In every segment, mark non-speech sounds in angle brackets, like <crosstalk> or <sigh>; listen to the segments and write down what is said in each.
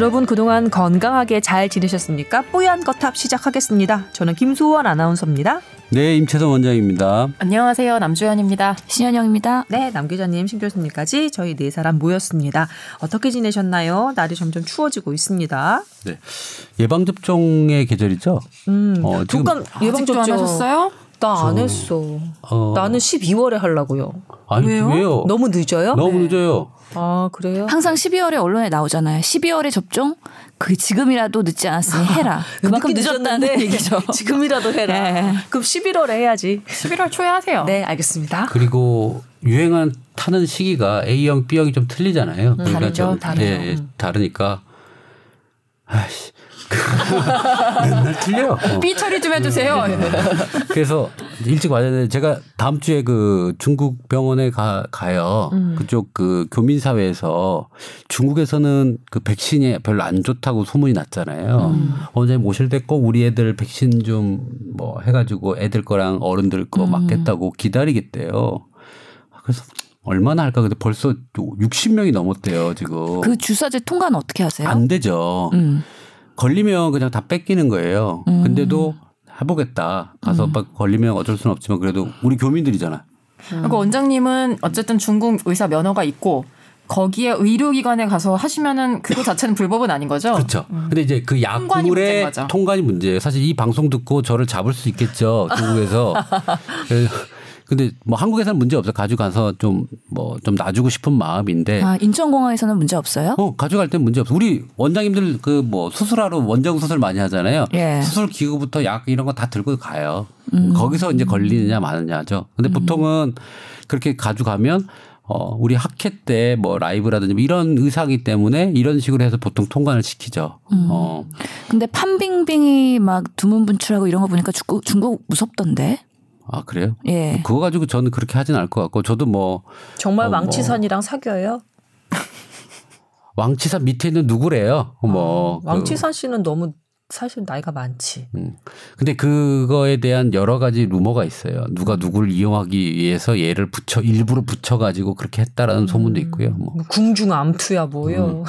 여러분 그동안 건강하게 잘 지내셨습니까? 뽀얀 거탑 시작하겠습니다. 저는 김수원 아나운서입니다. 네, 임채선 원장입니다. 안녕하세요. 남주현입니다. 신현영입니다. 네, 남 기자님, 신 교수님까지 저희 네 사람 모였습니다. 어떻게 지내셨나요? 날이 점점 추워지고 있습니다. 네. 예방 접종의 계절이죠. 음, 어, 지금 독감 예방 접종 하셨어요? 나 안 했어. 어, 나는 12월에 하려고요. 아니 왜요? 왜요? 너무 늦어요? 너무 늦어요. 아, 그래요? 항상 12월에 언론에 나오잖아요. 12월에 접종? 그 지금이라도 늦지 않았으니 해라. <laughs> 그만큼 늦게 늦었다는 얘기죠. <laughs> 지금이라도 해라. 네. 그럼 11월에 해야지. 11월 초에 하세요. 네, 알겠습니다. 그리고 유행한 타는 시기가 A형, B형이 좀 틀리잖아요. 그러니까 다르죠, 좀, 다르죠. 예, 예, 다르니까 아이씨. <laughs> 맨날 틀려. 어. 삐 처리 좀 해주세요. 그래서 일찍 와야 되는데 제가 다음 주에 그 중국 병원에 가, 가요. 그쪽 그 교민사회에서 중국에서는 그 백신이 별로 안 좋다고 소문이 났잖아요. 원장님 오실 때 꼭 우리 애들 백신 좀 뭐 해가지고 애들 거랑 어른들 거 맞겠다고 기다리겠대요. 그래서 얼마나 할까 근데 벌써 60명이 넘었대요 지금. 그 주사제 통과는 어떻게 하세요? 안 되죠. 음. 걸리면 그냥 다 뺏기는 거예요. 음. 근데도 해보겠다. 가서 막 걸리면 어쩔 수는 없지만 그래도 우리 교민들이잖아. 그리고 원장님은 어쨌든 중국 의사 면허가 있고 거기에 의료기관에 가서 하시면은 그거 자체는 불법은 아닌 거죠? 그렇죠. 근데 이제 그 약물의. 통관이 문제예요. 사실 이 방송 듣고 저를 잡을 수 있겠죠. 중국에서. <laughs> 근데 뭐 한국에서는 문제 없어요. 가져가서 좀 뭐 좀 놔주고 싶은 마음인데. 아, 인천공항에서는 문제 없어요? 어, 가져갈 땐 문제 없어. 우리 원장님들 그 뭐 수술하러 원정 수술 많이 하잖아요. 예. 수술 기구부터 약 이런 거 다 들고 가요. 음. 거기서 이제 걸리느냐 마느냐죠. 근데 보통은 그렇게 가져가면 어, 우리 학회 때 뭐 라이브라든지 뭐 이런 의사기 때문에 이런 식으로 해서 보통 통관을 시키죠. 음. 어. 근데 판빙빙이 막 두문분출하고 이런 거 보니까 중국, 중국 무섭던데? 아, 그래요? 예. 그거 가지고 저는 그렇게 하진 않을 것 같고 저도 뭐 정말 어, 뭐. 왕치산이랑 사귀어요? <laughs> 왕치산 밑에 있는 누구래요? 뭐. 어, 그 왕치산 씨는 너무 사실 나이가 많지. 음. 근데 그거에 대한 여러 가지 루머가 있어요. 누가 누구를 이용하기 위해서 얘를 붙여 일부러 붙여 가지고 그렇게 했다라는 소문도 있고요. 뭐. 궁중 암투야 뭐요.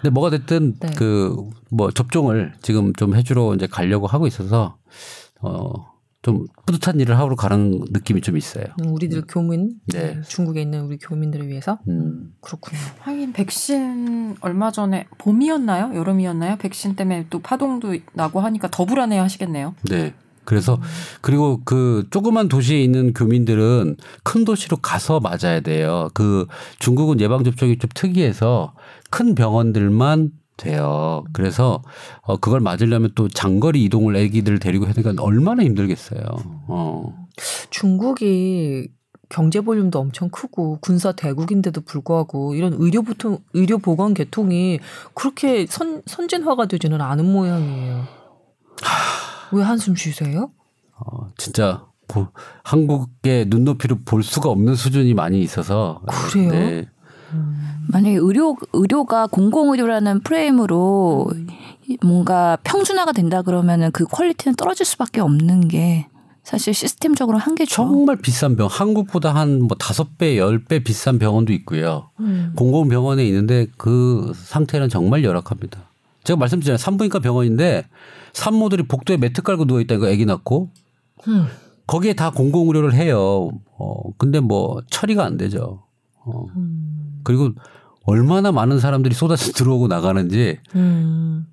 근데 뭐가 됐든 네. 그뭐 접종을 지금 좀 해주러 이제 가려고 하고 있어서 어 좀 뿌듯한 일을 하러 가는 느낌이 좀 있어요. 음, 우리들 교민, 네. 중국에 있는 우리 교민들을 위해서 음. 그렇군요. 하긴 백신 얼마 전에 봄이었나요? 여름이었나요? 백신 때문에 또 파동도 나고 하니까 더 불안해 하시겠네요. 네. 그래서 그리고 그 조그만 도시에 있는 교민들은 큰 도시로 가서 맞아야 돼요. 그 중국은 예방 접종이 좀 특이해서 큰 병원들만 돼요. 그래서 어 그걸 맞으려면 또 장거리 이동을 애기들 데리고 해야 되니까 얼마나 힘들겠어요. 어. 중국이 경제 볼륨도 엄청 크고 군사 대국인데도 불구하고 이런 의료 보통 의료 보건 계통이 그렇게 선 선진화가 되지는 않은 모양이에요. 왜 한숨 쉬세요? 어 진짜 보, 한국의 눈높이로 볼 수가 없는 수준이 많이 있어서 그래요? 네. 만약에 의료, 의료가 공공의료라는 프레임으로 뭔가 평준화가 된다 그러면은 그 퀄리티는 떨어질 수밖에 없는 게 사실 시스템적으로 한계죠. 정말 비싼 병, 한국보다 한 뭐 다섯 배, 열 배 비싼 병원도 있고요. 음. 공공병원에 있는데 그 상태는 정말 열악합니다. 제가 말씀드렸잖아요. 산부인과 병원인데 산모들이 복도에 매트 깔고 누워 있다니까 아기 낳고 음. 거기에 다 공공의료를 해요. 어 근데 뭐 처리가 안 되죠. 어 음. 그리고 얼마나 많은 사람들이 쏟아져 <laughs> 들어오고 나가는지 음.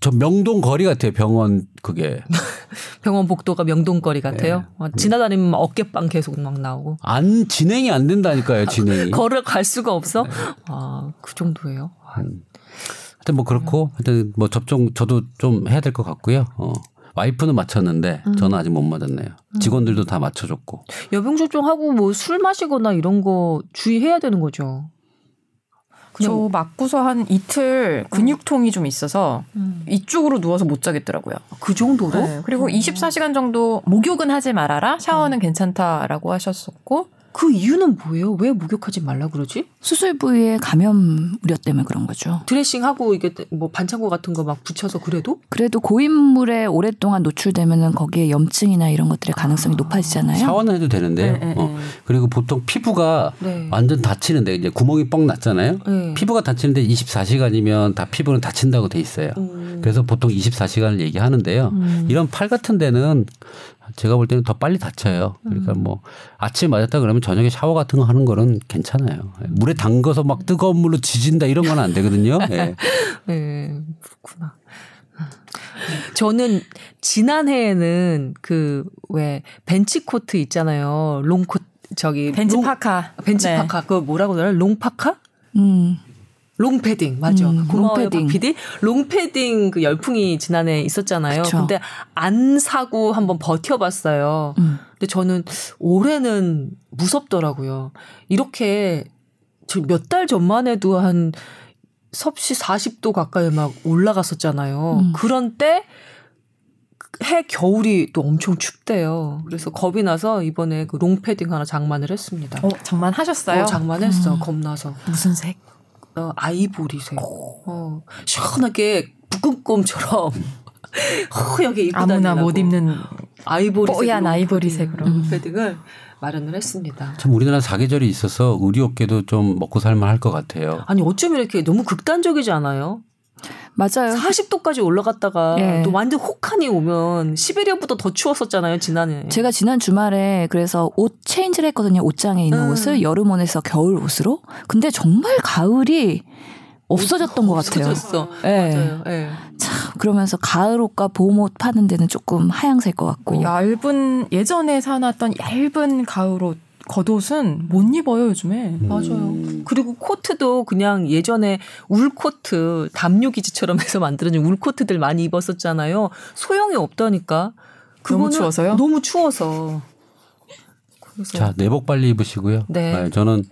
저 명동 거리 같아요. 병원 그게 <laughs> 병원 복도가 명동 거리 같아요. 네. 어, 지나다니면 막 어깨빵 계속 막 나오고 안 진행이 안 된다니까요. 진행이. 걸어갈 수가 없어. 아, 그 정도예요. 음. 하여튼 뭐 그렇고 하여튼 뭐 접종 저도 좀 해야 될 것 같고요. 어. 와이프는 맞췄는데 저는 아직 못 맞았네요. 직원들도 다 맞춰줬고. 여병 접종하고 뭐 술 마시거나 이런 거 주의해야 되는 거죠. 저 맞고서 한 이틀 근육통이 좀 있어서 음. 이쪽으로 누워서 못 자겠더라고요. 그 정도로? 네, 그리고 24시간 정도 목욕은 하지 말아라. 샤워는 괜찮다라고 하셨었고 그 이유는 뭐예요? 왜 목욕하지 말라 그러지? 수술 부위에 감염 우려 때문에 그런 거죠. 드레싱하고 이게 뭐 반창고 같은 거 막 붙여서 그래도? 그래도 고인물에 오랫동안 노출되면은 거기에 염증이나 이런 것들의 가능성이 높아지잖아요. 샤워는 해도 되는데요. 네, 네, 어. 네. 그리고 보통 피부가 네. 완전 다치는데 이제 구멍이 뻥 났잖아요. 네. 피부가 다치는데 24시간이면 다 피부는 다친다고 돼 있어요. 음. 그래서 보통 24시간을 얘기하는데요. 이런 팔 같은 데는 제가 볼 때는 더 빨리 다쳐요. 그러니까 음. 뭐 아침에 맞았다 그러면 저녁에 샤워 같은 거 하는 거는 괜찮아요. 물에 담가서 막 뜨거운 물로 지진다 이런 건 안 되거든요. <laughs> 예. 네, 그렇구나. 저는 지난해에는 그 왜 벤치 코트 있잖아요. 롱코 저기 벤치 롱- 파카. 벤치 네. 파카 그거 뭐라고 그러나 롱파카? 음. 롱패딩 맞죠. 음, 고마워요 롱패딩. 박 PD. 롱패딩 그 열풍이 지난해 있었잖아요. 그쵸. 근데 안 사고 한번 버텨봤어요. 음. 근데 저는 올해는 무섭더라고요. 이렇게 몇 달 전만 해도 한 섭씨 40도 가까이 막 올라갔었잖아요. 음. 그런 때 해 겨울이 또 엄청 춥대요. 그래서 겁이 나서 이번에 그 롱패딩 하나 장만을 했습니다. 어, 장만하셨어요? 어, 장만했어. 음. 겁나서. 무슨 색? 어, 아이보리색. 어, 시원하게 묵은꼼처럼 <laughs> 허하게 입고 아무나 못 입는 아이보리색 뽀얀 아이보리색으로. 롱패딩을 마련을 했습니다. 참 우리나라 사계절이 있어서 의료업계도 좀 먹고 살만할 것 같아요. 아니 어쩜 이렇게 너무 극단적이지 않아요? 맞아요. 40도까지 올라갔다가 예. 또 완전 혹한이 오면 시베리아보다 더 추웠었잖아요 지난해. 제가 지난 주말에 그래서 옷 체인지를 했거든요. 옷장에 있는 음. 옷을 여름 옷에서 겨울 옷으로. 근데 정말 가을이 없어졌던 것 같아요. 없어졌어. 예. 맞아요. 예. 참 그러면서 가을 옷과 봄 옷 파는 데는 조금 하향세일 것 같고. 얇은 예전에 사놨던 얇은 가을 옷 겉옷은 못 입어요 요즘에. 맞아요. 그리고 코트도 그냥 예전에 울 코트 담요 기지처럼 해서 만들어진 울 코트들 많이 입었었잖아요. 소용이 없다니까. 너무 추워서요? 너무 추워서. 그래서 자 내복 빨리 입으시고요. 네. 저는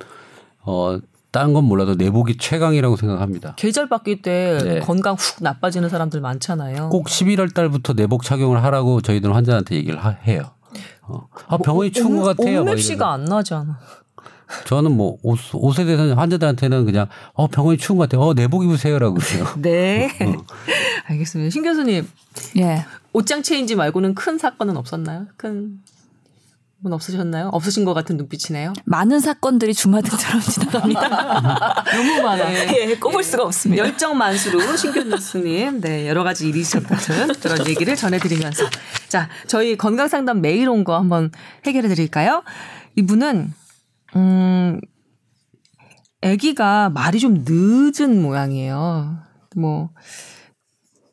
어 다른 건 몰라도 내복이 최강이라고 생각합니다. 계절 바뀔 때 네. 건강 훅 나빠지는 사람들 많잖아요. 꼭 11월 달부터 내복 착용을 하라고 저희들은 환자한테 얘기를 하- 해요. 어. 아 병원이 추운 것 같아요. 이러면서. 안 나잖아. 저는 뭐 옷, 옷에 대해서 환자들한테는 그냥 어 병원이 추운 것 같아요. 어 내복 입으세요라고 그래요. <laughs> 네. 어. 알겠습니다. 신 교수님 예. 옷장 체인지 말고는 큰 사건은 없었나요? 큰 건 없으셨나요? 없으신 것 같은 눈빛이네요. 많은 사건들이 주마등처럼 <laughs> 지나갑니다. 너무 많아요. 예, 꼽을 수가 없습니다. 열정 만수로 신규 교수님, 네 여러 가지 일이 있었다는 <laughs> 그런 얘기를 전해드리면서 자 저희 건강 상담 메일 온 거 한번 해결해 드릴까요? 이분은 음 아기가 말이 좀 늦은 모양이에요. 뭐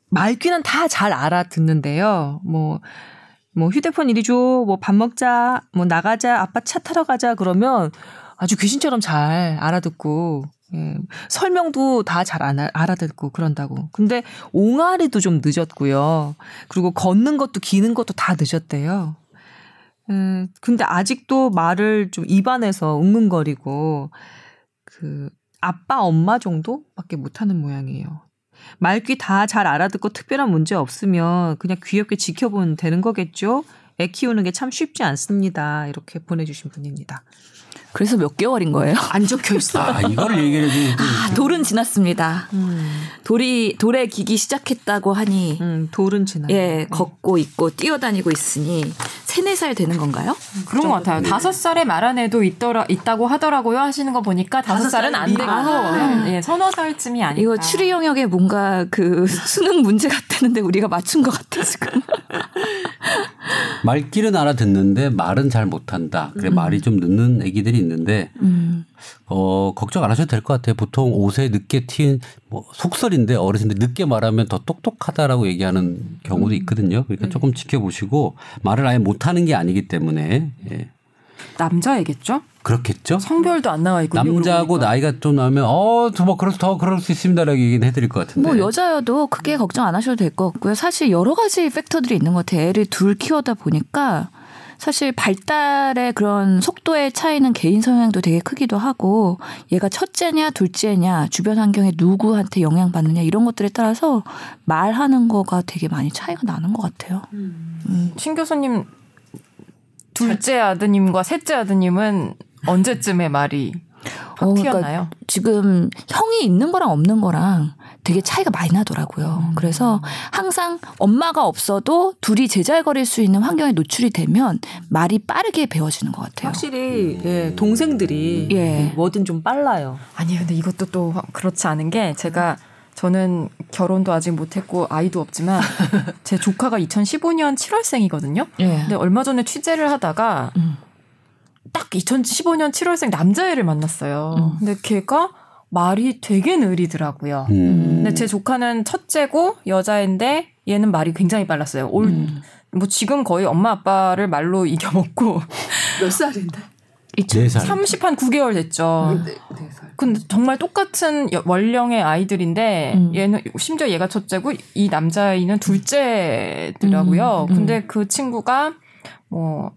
말귀는 다 잘 알아듣는데요. 뭐, 뭐 휴대폰 이리 줘, 뭐 밥 먹자, 뭐 나가자, 아빠 차 타러 가자 그러면 아주 귀신처럼 잘 알아듣고 예, 설명도 다 잘 알아듣고 그런다고. 근데 옹알이도 좀 늦었고요. 그리고 걷는 것도 기는 것도 다 늦었대요. 음, 근데 아직도 말을 좀 입안에서 웅웅거리고 그 아빠 엄마 정도밖에 못하는 모양이에요. 말귀 다 잘 알아듣고 특별한 문제 없으면 그냥 귀엽게 지켜보면 되는 거겠죠? 애 키우는 게 참 쉽지 않습니다. 이렇게 보내주신 분입니다. 그래서 몇 개월인 거예요? 안 적혀 있어. 아 이거를 얘기를 해주지. 아, 돌은 지났습니다. 음, 돌이 돌에 기기 시작했다고 하니 음, 돌은 지나. 예, 걷고 있고 뛰어다니고 있으니 세네 살 되는 건가요? 그런 것 같아요. 다섯 살에 말한 애도 있더라 있다고 하더라고요 하시는 거 보니까 다섯 살은 안 되고 아. 예, 서너 살쯤이 아닐까. 이거 추리 영역에 뭔가 그 <laughs> 수능 문제 같았는데 우리가 맞춘 것 같아 지금. <laughs> 말귀는 알아듣는데 말은 잘 못한다. 그래 말이 좀 늦는 애기들이 있는데 음. 어 걱정 안 하셔도 될 것 같아요. 보통 옷에 늦게 튄 뭐 속설인데 어르신들 늦게 말하면 더 똑똑하다라고 얘기하는 경우도 있거든요. 그러니까 조금 지켜보시고 말을 아예 못하는 게 아니기 때문에 예. 남자애겠죠? 그렇겠죠. 성별도 안 나와 있고 남자고 나이가 좀 나면 어뭐 그럴 더 그럴 수 있습니다라고 얘기는 해드릴 것 같은데. 뭐 여자여도 크게 걱정 안 하셔도 될 것 같고요. 사실 여러 가지 팩터들이 있는 것 같아요. 애를 둘 키우다 보니까 사실 발달의 그런 속도의 차이는 개인 성향도 되게 크기도 하고 얘가 첫째냐 둘째냐 주변 환경에 누구한테 영향받느냐 이런 것들에 따라서 말하는 거가 되게 많이 차이가 나는 것 같아요. 신 교수님 둘째 아드님과 셋째 아드님은 언제쯤에 말이 확 어? 그러니까 지금 형이 있는 거랑 없는 거랑 되게 차이가 많이 나더라고요. 음. 그래서 항상 엄마가 없어도 둘이 제잘거릴 수 있는 환경에 노출이 되면 말이 빠르게 배워지는 것 같아요. 확실히 예, 동생들이 예. 뭐든 좀 빨라요. 아니 근데 이것도 또 그렇지 않은 게 제가 저는 결혼도 아직 못했고 아이도 없지만 <laughs> 제 조카가 2015년 7월생이거든요. 예. 근데 얼마 전에 취재를 하다가 음. 딱 2015년 7월생 남자애를 만났어요. 음. 근데 걔가 말이 되게 느리더라고요. 음. 근데 제 조카는 첫째고 여자인데 얘는 말이 굉장히 빨랐어요. 올, 음. 뭐 지금 거의 엄마 아빠를 말로 <laughs> 이겨먹고 몇 살인데? 네 살. 30한 9개월 됐죠. 네, 네 살. 근데 정말 똑같은 여- 원령의 아이들인데 음. 얘는 심지어 얘가 첫째고 이 남자아이는 둘째더라고요. 음, 음. 근데 그 친구가 뭐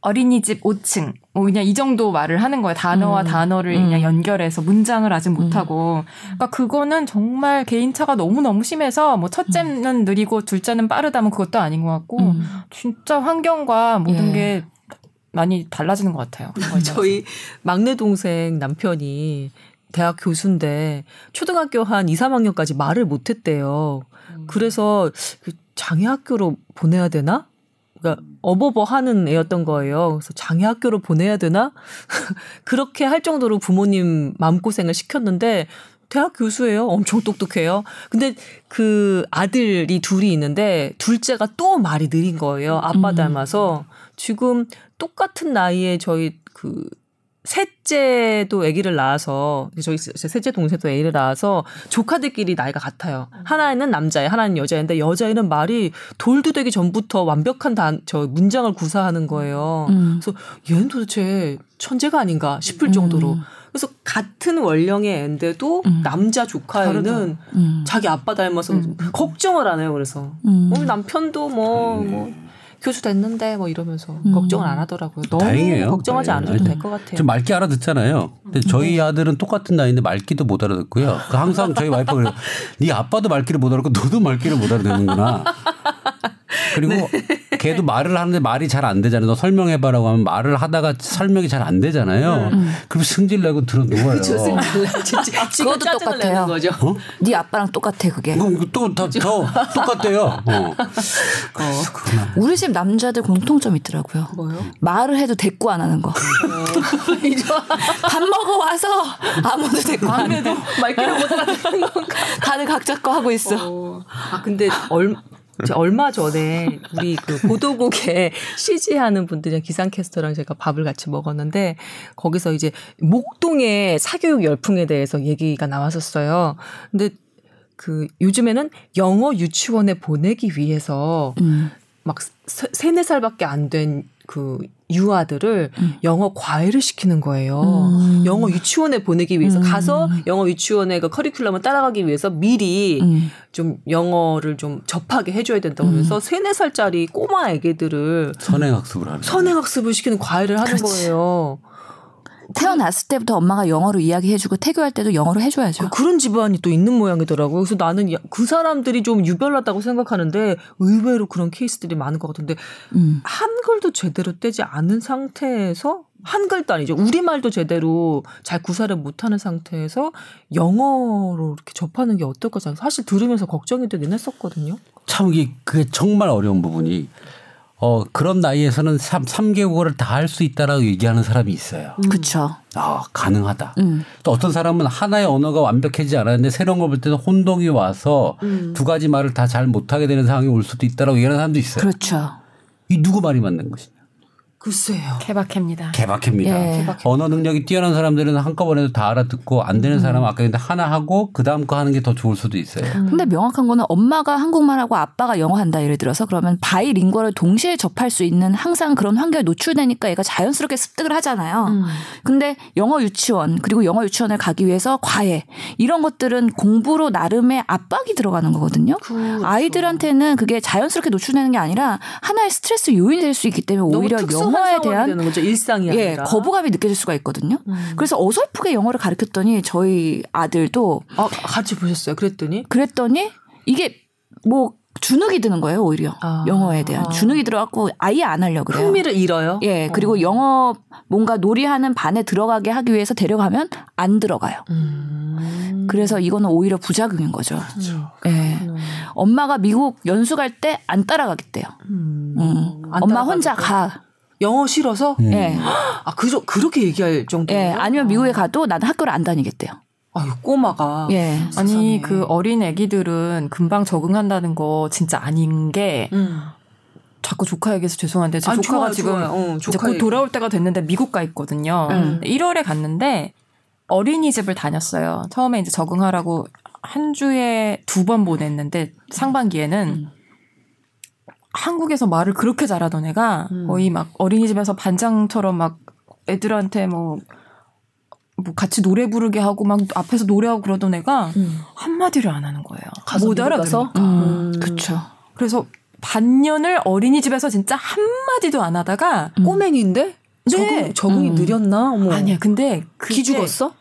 어린이집 5층 뭐 그냥 이 정도 말을 하는 거예요. 단어와 음. 단어를 음. 그냥 연결해서 문장을 아직 못하고. 그러니까 그거는 정말 개인차가 너무 너무 심해서 뭐 첫째는 느리고 둘째는 빠르다면 그것도 아닌 것 같고 음. 진짜 환경과 모든 예. 게 많이 달라지는 것 같아요. 저희 막내 동생 남편이 대학 교수인데 초등학교 한 2, 3학년까지 말을 못 했대요. 그래서 그 장애학교로 보내야 되나? 그러니까 어버버 하는 애였던 거예요. 그래서 장애학교로 보내야 되나? <laughs> 그렇게 할 정도로 부모님 마음고생을 시켰는데 대학 교수예요. 엄청 똑똑해요. 근데 그 아들이 둘이 있는데 둘째가 또 말이 느린 거예요. 아빠 음. 닮아서 지금 똑같은 나이에 저희 그 셋째도 아기를 낳아서 저희 제 셋째 동생도 아기를 낳아서 조카들끼리 나이가 같아요. 하나는 남자애, 하나는 여자인데 여자애는 말이 돌도 되기 전부터 완벽한 단, 저 문장을 구사하는 거예요. 음. 그래서 얘는 도대체 천재가 아닌가 싶을 정도로. 음. 그래서 같은 원령의 애인데도 음. 남자 조카애는 음. 자기 아빠 닮아서 음. 걱정을 안 해요. 그래서 음. 우리 남편도 뭐, 뭐 교수 됐는데 뭐 이러면서 음. 걱정을 안 하더라고요. 너무 다행이에요. 걱정하지 네. 않으셔도 될 것 같아요. 좀 말귀 알아듣잖아요. 근데 저희 아들은 똑같은 나이인데 말귀도 못 알아듣고요. 그 항상 저희 와이프가 그래요. 네 아빠도 말귀를 못 알아듣고 너도 말귀를 못 알아듣는구나. 그리고 걔도 말을 하는데 말이 잘 안 되잖아요. 너 설명해봐라고 하면 말을 하다가 설명이 잘 안 되잖아요. 그럼 승질 내고 들어 누워요. <laughs> 그것도 똑같아요. 거죠. 네 아빠랑 똑같아 그게. 또더 <laughs> 똑같대요. 어. 우리 집 남자들 공통점 있더라고요. 뭐요? 말을 해도 대꾸 안 하는 거. <laughs> 밥 먹어 와서 아무도 대꾸 안 해. 말귀를 못 알아듣는 건가? 다들 각자 거 하고 있어. 어. 아 근데 얼저 얼마 전에 우리 그 보도국에 <laughs> CG하는 분들이랑 기상캐스터랑 제가 밥을 같이 먹었는데 거기서 이제 목동의 사교육 열풍에 대해서 얘기가 나왔었어요. 근데 그 요즘에는 영어 유치원에 보내기 위해서 음. 막 세- 세네 살밖에 안 된 그 유아들을 영어 과외를 시키는 거예요. 음. 영어 유치원에 보내기 위해서 음. 가서 영어 유치원의 그 커리큘럼을 따라가기 위해서 미리 음. 좀 영어를 좀 접하게 해줘야 된다고 그래서 세네 살짜리 꼬마 애기들을 선행학습을 하는. 선행학습을 시키는 과외를 하는 그렇지. 거예요. 태어났을 때부터 엄마가 영어로 이야기해주고 태교할 때도 영어로 해줘야죠. 그- 그런 집안이 또 있는 모양이더라고요. 그래서 나는 야- 그 사람들이 좀 유별나다고 생각하는데 의외로 그런 케이스들이 많은 것 같은데 음. 한글도 제대로 떼지 않은 상태에서 한글도 아니죠. 우리말도 제대로 잘 구사를 못하는 상태에서 영어로 이렇게 접하는 게 어떨까 사실 들으면서 걱정이 되긴 했었거든요. 참 이게 그게 정말 어려운 부분이 어 그런 나이에서는 3, 3개국어를 다 할 수 있다라고 얘기하는 사람이 있어요. 그쵸. 아 가능하다. 음. 또 어떤 사람은 하나의 언어가 완벽해지지 않았는데 새로운 걸 볼 때는 혼동이 와서 음. 두 가지 말을 다 잘 못하게 되는 상황이 올 수도 있다라고 얘기하는 사람도 있어요. 그렇죠. 이 누구 말이 맞는 것이냐? 글쎄요. 케바케입니다. 개박입니다. 예. 언어 능력이 뛰어난 사람들은 한꺼번에도 다 알아듣고 안 되는 사람은 아까 근데 하나 하고 그 다음 거 하는 게 더 좋을 수도 있어요. 근데 명확한 거는 엄마가 한국말 하고 아빠가 영어 한다 예를 들어서 그러면 바이링거를 동시에 접할 수 있는 항상 그런 환경에 노출되니까 얘가 자연스럽게 습득을 하잖아요. 근데 영어 유치원 그리고 영어 유치원을 가기 위해서 과외 이런 것들은 공부로 나름의 압박이 들어가는 거거든요. 그렇죠. 아이들한테는 그게 자연스럽게 노출되는 게 아니라 하나의 스트레스 요인이 될 수 있기 때문에 오히려 특수한 영어에 대한 되는 거죠. 일상이 예, 아니라. 거부감이 느껴질 수가 있거든요. 그래서 어설프게 영어를 가르쳤더니 저희 아들도 아, 같이 보셨어요. 그랬더니 그랬더니 이게 뭐 주눅이 드는 거예요 오히려 아. 영어에 대한 아. 주눅이 들어갖고 아예 안 하려 고 그래요. 흥미를 잃어요. 예 그리고 영어 뭔가 놀이하는 반에 들어가게 하기 위해서 데려가면 안 들어가요. 음. 그래서 이거는 오히려 부작용인 거죠. 그렇죠. 예. 엄마가 미국 연수 갈 때 안 따라가겠대요. 음. 음. 안 엄마 혼자 따라가겠다. 가. 영어 싫어서? 음. 예. 아, 그, 그렇게 얘기할 정도예요? 예. 아니면 미국에 가도 나는 학교를 안 다니겠대요. 아유, 꼬마가. 예. 아니 세상에. 그 어린 애기들은 금방 적응한다는 거 진짜 아닌 게 음. 자꾸 조카 얘기해서 죄송한데 제 아니, 조카가 좋아요, 지금 좋아요. 어, 이제 조카 곧 얘기. 돌아올 때가 됐는데 미국 가 있거든요. 음. 1월에 갔는데 어린이집을 다녔어요. 처음에 이제 적응하라고 한 주에 두 번 보냈는데 상반기에는 음. 한국에서 말을 그렇게 잘하던 애가 음. 거의 막 어린이집에서 반장처럼 막 애들한테 뭐, 뭐 같이 노래 부르게 하고 막 앞에서 노래하고 그러던 애가 음. 한마디를 안 하는 거예요. 못? 알아들으니까. 음. 음. 그쵸. 그래서 반년을 어린이집에서 진짜 한마디도 안 하다가 꼬맹이인데? 적응, 네. 적응이 음. 느렸나? 어머. 아니야. 근데 그게 기 죽었어?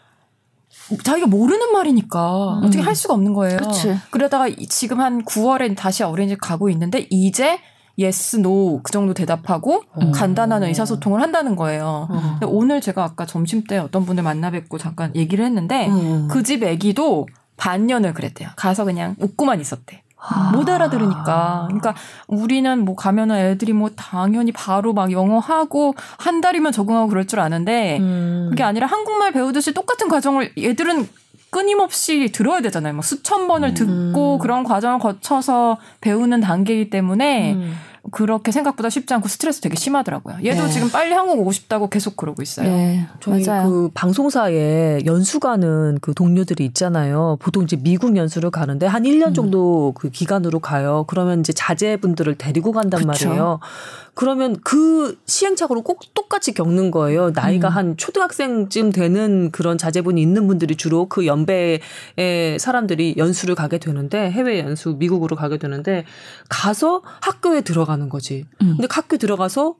자기가 모르는 말이니까 어떻게 할 수가 없는 거예요. 그치. 그러다가 이- 지금 한 9월에 다시 어린이집 가고 있는데 이제 yes, no 그 정도 대답하고 음. 간단한 의사소통을 한다는 거예요. 어. 근데 오늘 제가 아까 점심 때 어떤 분을 만나 뵙고 잠깐 얘기를 했는데 음. 그집 애기도 반년을 그랬대요. 가서 그냥 웃고만 있었대. 못 알아들으니까. 그러니까 우리는 뭐 가면은 애들이 뭐 당연히 바로 막 영어 하고 한 달이면 적응하고 그럴 줄 아는데 음. 그게 아니라 한국말 배우듯이 똑같은 과정을 얘들은 끊임없이 들어야 되잖아요. 막 수천 번을 듣고 그런 과정을 거쳐서 배우는 단계이기 때문에 음. 그렇게 생각보다 쉽지 않고 스트레스 되게 심하더라고요. 얘도 네. 지금 빨리 한국 오고 싶다고 계속 그러고 있어요. 네. 저희 맞아요. 그 방송사에 연수 가는 그 동료들이 있잖아요. 보통 이제 미국 연수를 가는데 한 1년 정도 그 기간으로 가요. 그러면 이제 자제분들을 데리고 간단 그쵸. 말이에요. 그러면 그 시행착오를 꼭 똑같이 겪는 거예요. 나이가 한 초등학생쯤 되는 그런 자제분이 있는 분들이 주로 그 연배의 사람들이 연수를 가게 되는데 해외 연수 미국으로 가게 되는데 가서 학교에 들어가는 거지. 음. 근데 학교 들어가서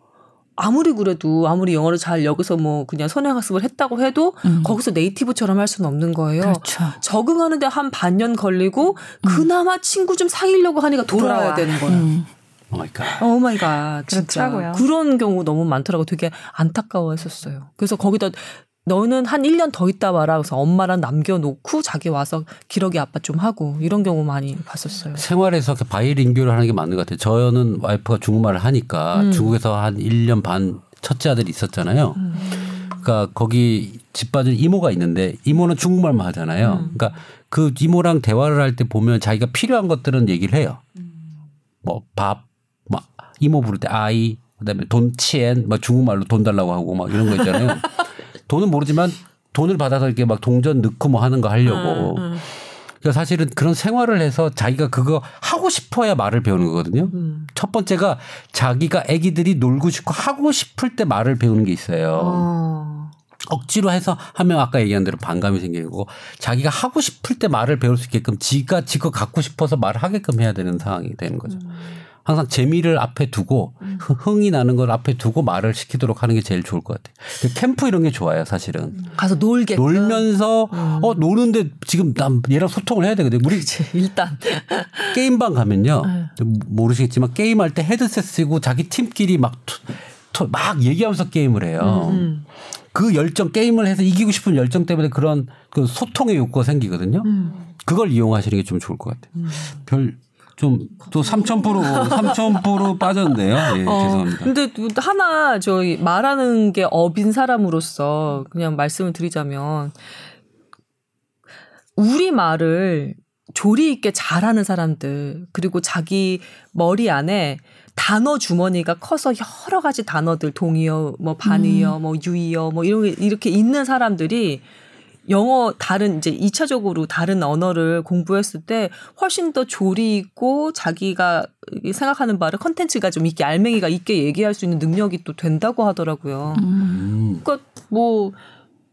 아무리 그래도 아무리 영어를 잘 여기서 뭐 그냥 선행학습을 했다고 해도 음. 거기서 native처럼 할 수는 없는 거예요. 그렇죠. 적응하는데 한 반년 걸리고 그나마 친구 좀 사귀려고 하니까 돌아와야 돌아와. 되는. 음. Oh my god. Oh my god. 진짜. 그렇더라고요. 그런 경우 너무 많더라고. 되게 안타까워 했었어요. 그래서 거기다 너는 한 1년 더 있다 와라. 그래서 엄마랑 남겨놓고 자기 와서 기러기 아빠 좀 하고 이런 경우 많이 봤었어요. 생활에서 이렇게 바이링교를 하는 게 맞는 것 같아요. 저는 와이프가 중국말을 하니까 음. 중국에서 한 1년 반 첫째 아들이 있었잖아요. 음. 그러니까 거기 집 빠진 이모가 있는데 이모는 중국말만 하잖아요. 음. 그러니까 그 이모랑 대화를 할 때 보면 자기가 필요한 것들은 얘기를 해요. 뭐 밥, 막 이모 부를 때 아이, 그다음에 돈 치엔, 막 중국말로 돈 달라고 하고 막 이런 거 있잖아요. <laughs> 돈은 모르지만 돈을 받아서 이렇게 막 동전 넣고 뭐 하는 거 하려고. 음, 그러니까 사실은 그런 생활을 해서 자기가 그거 하고 싶어야 말을 배우는 거거든요. 음. 첫 번째가 자기가 아기들이 놀고 싶고 하고 싶을 때 말을 배우는 게 있어요. 어. 억지로 해서 하면 아까 얘기한 대로 반감이 생기고 자기가 하고 싶을 때 말을 배울 수 있게끔 지가 지거 갖고 싶어서 말을 하게끔 해야 되는 상황이 되는 거죠. 항상 재미를 앞에 두고 흥- 흥이 나는 걸 앞에 두고 말을 시키도록 하는 게 제일 좋을 것 같아요. 그 캠프 이런 게 좋아요, 사실은. 가서 놀게. 놀면서 어 노는데 지금 난 얘랑 소통을 해야 되거든요. 우리 일단. <laughs> 게임방 가면요. 네. 좀 모르시겠지만 게임할 때 헤드셋 쓰고 자기 팀끼리 막, 투- 투- 막 얘기하면서 게임을 해요. 음. 그 열정 게임을 해서 이기고 싶은 열정 때문에 그런 그 소통의 욕구가 생기거든요. 음. 그걸 이용하시는 게 좀 좋을 것 같아요. 별 좀 또 3,000% 3,000% <laughs> 빠졌네요. 예, 어, 죄송합니다. 근데 또 하나 저희 말하는 게 업인 사람으로서 그냥 말씀을 드리자면 우리 말을 조리 있게 잘하는 사람들 그리고 자기 머리 안에 단어 주머니가 커서 여러 가지 단어들 동의어 뭐 반의어 뭐 유의어 뭐 이런 게 이렇게 있는 사람들이 영어 다른 이제 이차적으로 다른 언어를 공부했을 때 훨씬 더 조리 있고 자기가 생각하는 바를 컨텐츠가 좀 있게 알맹이가 있게 얘기할 수 있는 능력이 또 된다고 하더라고요. 음. 그러니까 뭐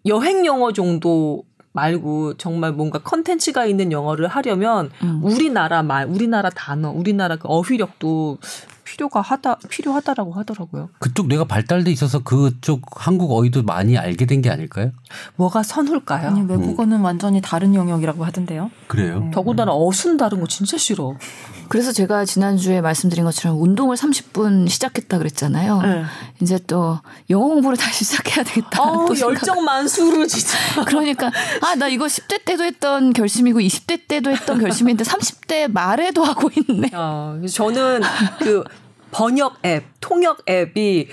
여행 영어 정도 말고 정말 뭔가 컨텐츠가 있는 영어를 하려면 음. 우리나라 말, 우리나라 단어, 우리나라 그 어휘력도 필요가 하다 필요하다라고 하더라고요. 그쪽 뇌가 발달돼 있어서 그쪽 한국 어휘도 많이 알게 된 게 아닐까요? 뭐가 선일까요? 아니 외국어는 완전히 다른 영역이라고 하던데요. 그래요. 더군다나 어순 다른 거 진짜 싫어. 그래서 제가 지난주에 말씀드린 것처럼 운동을 30분 시작했다 그랬잖아요. 네. 이제 또 영어 공부를 다시 시작해야 되겠다. 어, 열정 만수로 진짜. <laughs> 그러니까 아 나 이거 10대 때도 했던 결심이고 20대 때도 했던 결심인데 30대 말에도 하고 있네. 어, 그래서 저는 그 번역 앱, 통역 앱이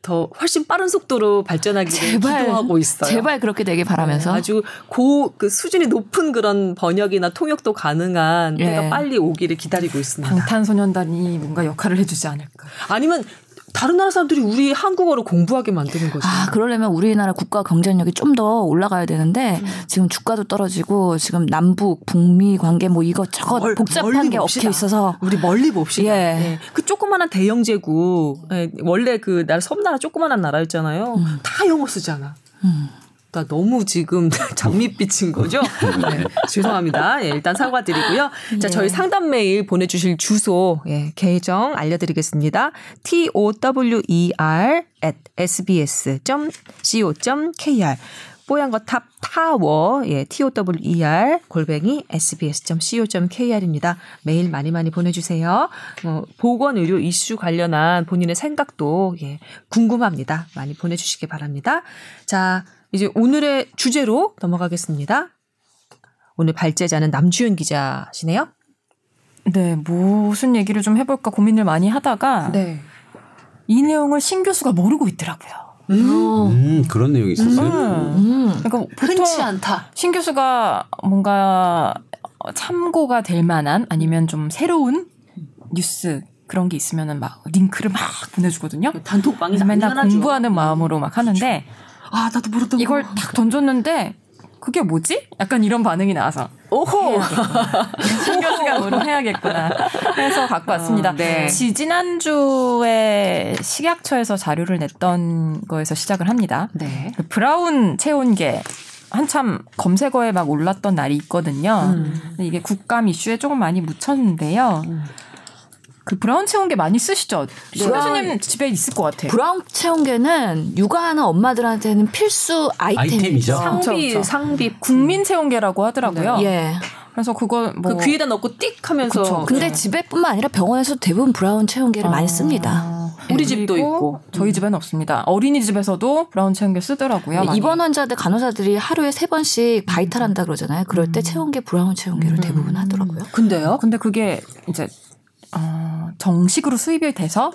더 훨씬 빠른 속도로 발전하기를 제발 기도하고 있어요. 제발 그렇게 되길 바라면서 네, 아주 고 그 수준이 높은 그런 번역이나 통역도 가능한 예. 때가 빨리 오기를 기다리고 있습니다. 방탄소년단이 뭔가 역할을 해주지 않을까. 아니면 다른 나라 사람들이 우리 한국어를 공부하게 만드는 거죠. 아, 그러려면 우리나라 국가 경쟁력이 좀 더 올라가야 되는데 음. 지금 주가도 떨어지고 지금 남북 북미 관계 뭐 이것저것 멀- 복잡한 게. 얽혀 있어서 우리 멀리 봅시다. 예. 예. 그 조그마한 대영 제국 예, 원래 그 나라 섬나라 조그마한 나라였잖아요. 다 영어 쓰잖아. 음. 나 너무 지금 <laughs> 장밋빛인 거죠? 네, 죄송합니다. 예, 일단 사과드리고요. 자, 저희 상담 메일 보내주실 주소, 예, 계정 알려드리겠습니다. tower at sbs.co.kr 뽀얀거탑 타워 예 tower 골뱅이 sbs.co.kr입니다. 메일 많이 많이 보내주세요. 어, 보건 의료 이슈 관련한 본인의 생각도 예 궁금합니다. 많이 보내주시기 바랍니다. 자 이제 오늘의 주제로 넘어가겠습니다. 오늘 발제자는 남주현 기자시네요. 네, 무슨 얘기를 좀 해볼까 고민을 많이 하다가 네. 이 내용을 신 교수가 모르고 있더라고요. 음, 그런 내용이 있었어요. 음. 그러니까 보통 않다. 신 교수가 뭔가 참고가 될 만한 아니면 좀 새로운 뉴스 그런 게 있으면은 막 링크를 막 보내주거든요. 단톡방이 그래서 맨날 공부하는 마음으로 막 하는데 아 나도 모르던 이걸 거. 딱 던졌는데 그게 뭐지? 약간 이런 반응이 나와서 오호. 신 교수가 뭐를 해야겠구나 해서 갖고 왔습니다. 어, 네. 지지난주에 식약처에서 자료를 냈던 거에서 시작을 합니다. 네. 그 브라운 체온계 한참 검색어에 막 올랐던 날이 있거든요. 음. 이게 국감 이슈에 조금 많이 묻혔는데요. 그 브라운 체온계 많이 쓰시죠? 신 브라운- 교수님 집에 있을 것 같아요. 브라운 체온계는 육아하는 엄마들한테는 필수 아이템이죠. 아이템이죠. 상비 그쵸. 상비 국민 체온계라고 하더라고요. 예. 그래서 그거 뭐 그 귀에다 넣고 띡 하면서 그쵸. 근데 집에뿐만 아니라 병원에서 대부분 브라운 체온계를 많이 씁니다. 아, 우리 집도 그리고 있고. 저희 집에는 없습니다. 어린이집에서도 브라운 체온계 쓰더라고요. 많이. 입원 환자들 간호사들이 하루에 세 번씩 vital한다 그러잖아요. 그럴 때 체온계 브라운 체온계를 대부분 하더라고요. 근데요? 근데 그게 이제 어, 정식으로 수입이 돼서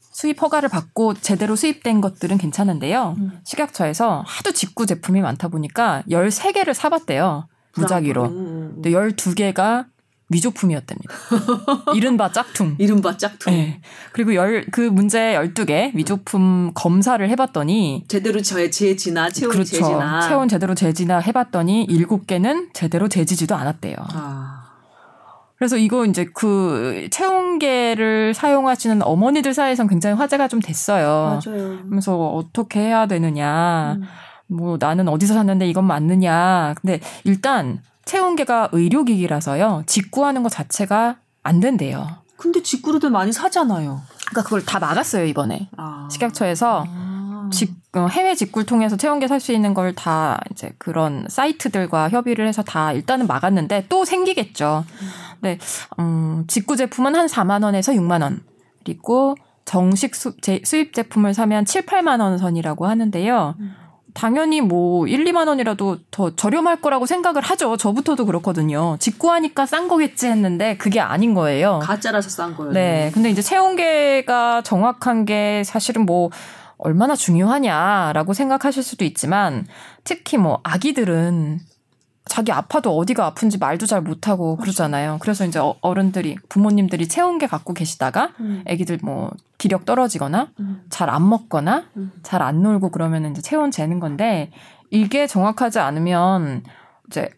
수입 허가를 받고 제대로 수입된 것들은 괜찮은데요. 식약처에서 하도 직구 제품이 많다 보니까 13개를 사봤대요. 무작위로. 음. 근데 12개가 위조품이었답니다. <laughs> 이른바 짝퉁. 이른바 짝퉁. 네. 그리고 열, 그 문제 12개 위조품 검사를 해봤더니 제대로 저의 재지나 체온 그렇죠. 재지나 체온 제대로 재지나 해봤더니 7개는 제대로 재지지도 않았대요. 아. 그래서 이거 이제 그 체온계를 사용하시는 어머니들 사이에선 굉장히 화제가 좀 됐어요. 맞아요. 그래서 어떻게 해야 되느냐. 음. 뭐 나는 어디서 샀는데 이건 맞느냐. 근데 일단 체온계가 의료기기라서요. 직구하는 것 자체가 안 된대요. 근데 직구로들 많이 사잖아요. 그러니까 그걸 다 막았어요 이번에 아. 식약처에서 아. 직, 어, 해외 직구를 통해서 체온계 살 수 있는 걸 다 이제 그런 사이트들과 협의를 해서 다 일단은 막았는데 또 생기겠죠. 네, 음, 직구 제품은 한 4만 원에서 6만 원 그리고 정식 수, 제, 수입 제품을 사면 7, 8만 원 선이라고 하는데요. 당연히 뭐 1, 2만 원이라도 더 저렴할 거라고 생각을 하죠. 저부터도 그렇거든요. 직구하니까 싼 거겠지 했는데 그게 아닌 거예요. 가짜라서 싼 거예요. 네. 근데 이제 체온계가 정확한 게 사실은 뭐 얼마나 중요하냐라고 생각하실 수도 있지만 특히 뭐 아기들은 자기 아파도 어디가 아픈지 말도 잘 못하고 그러잖아요. 그래서 이제 어- 어른들이 부모님들이 체온계 갖고 계시다가 음. 아기들 뭐 기력 떨어지거나 음. 잘안 먹거나 음. 잘안 놀고 그러면 이제 체온 재는 건데 이게 정확하지 않으면 이제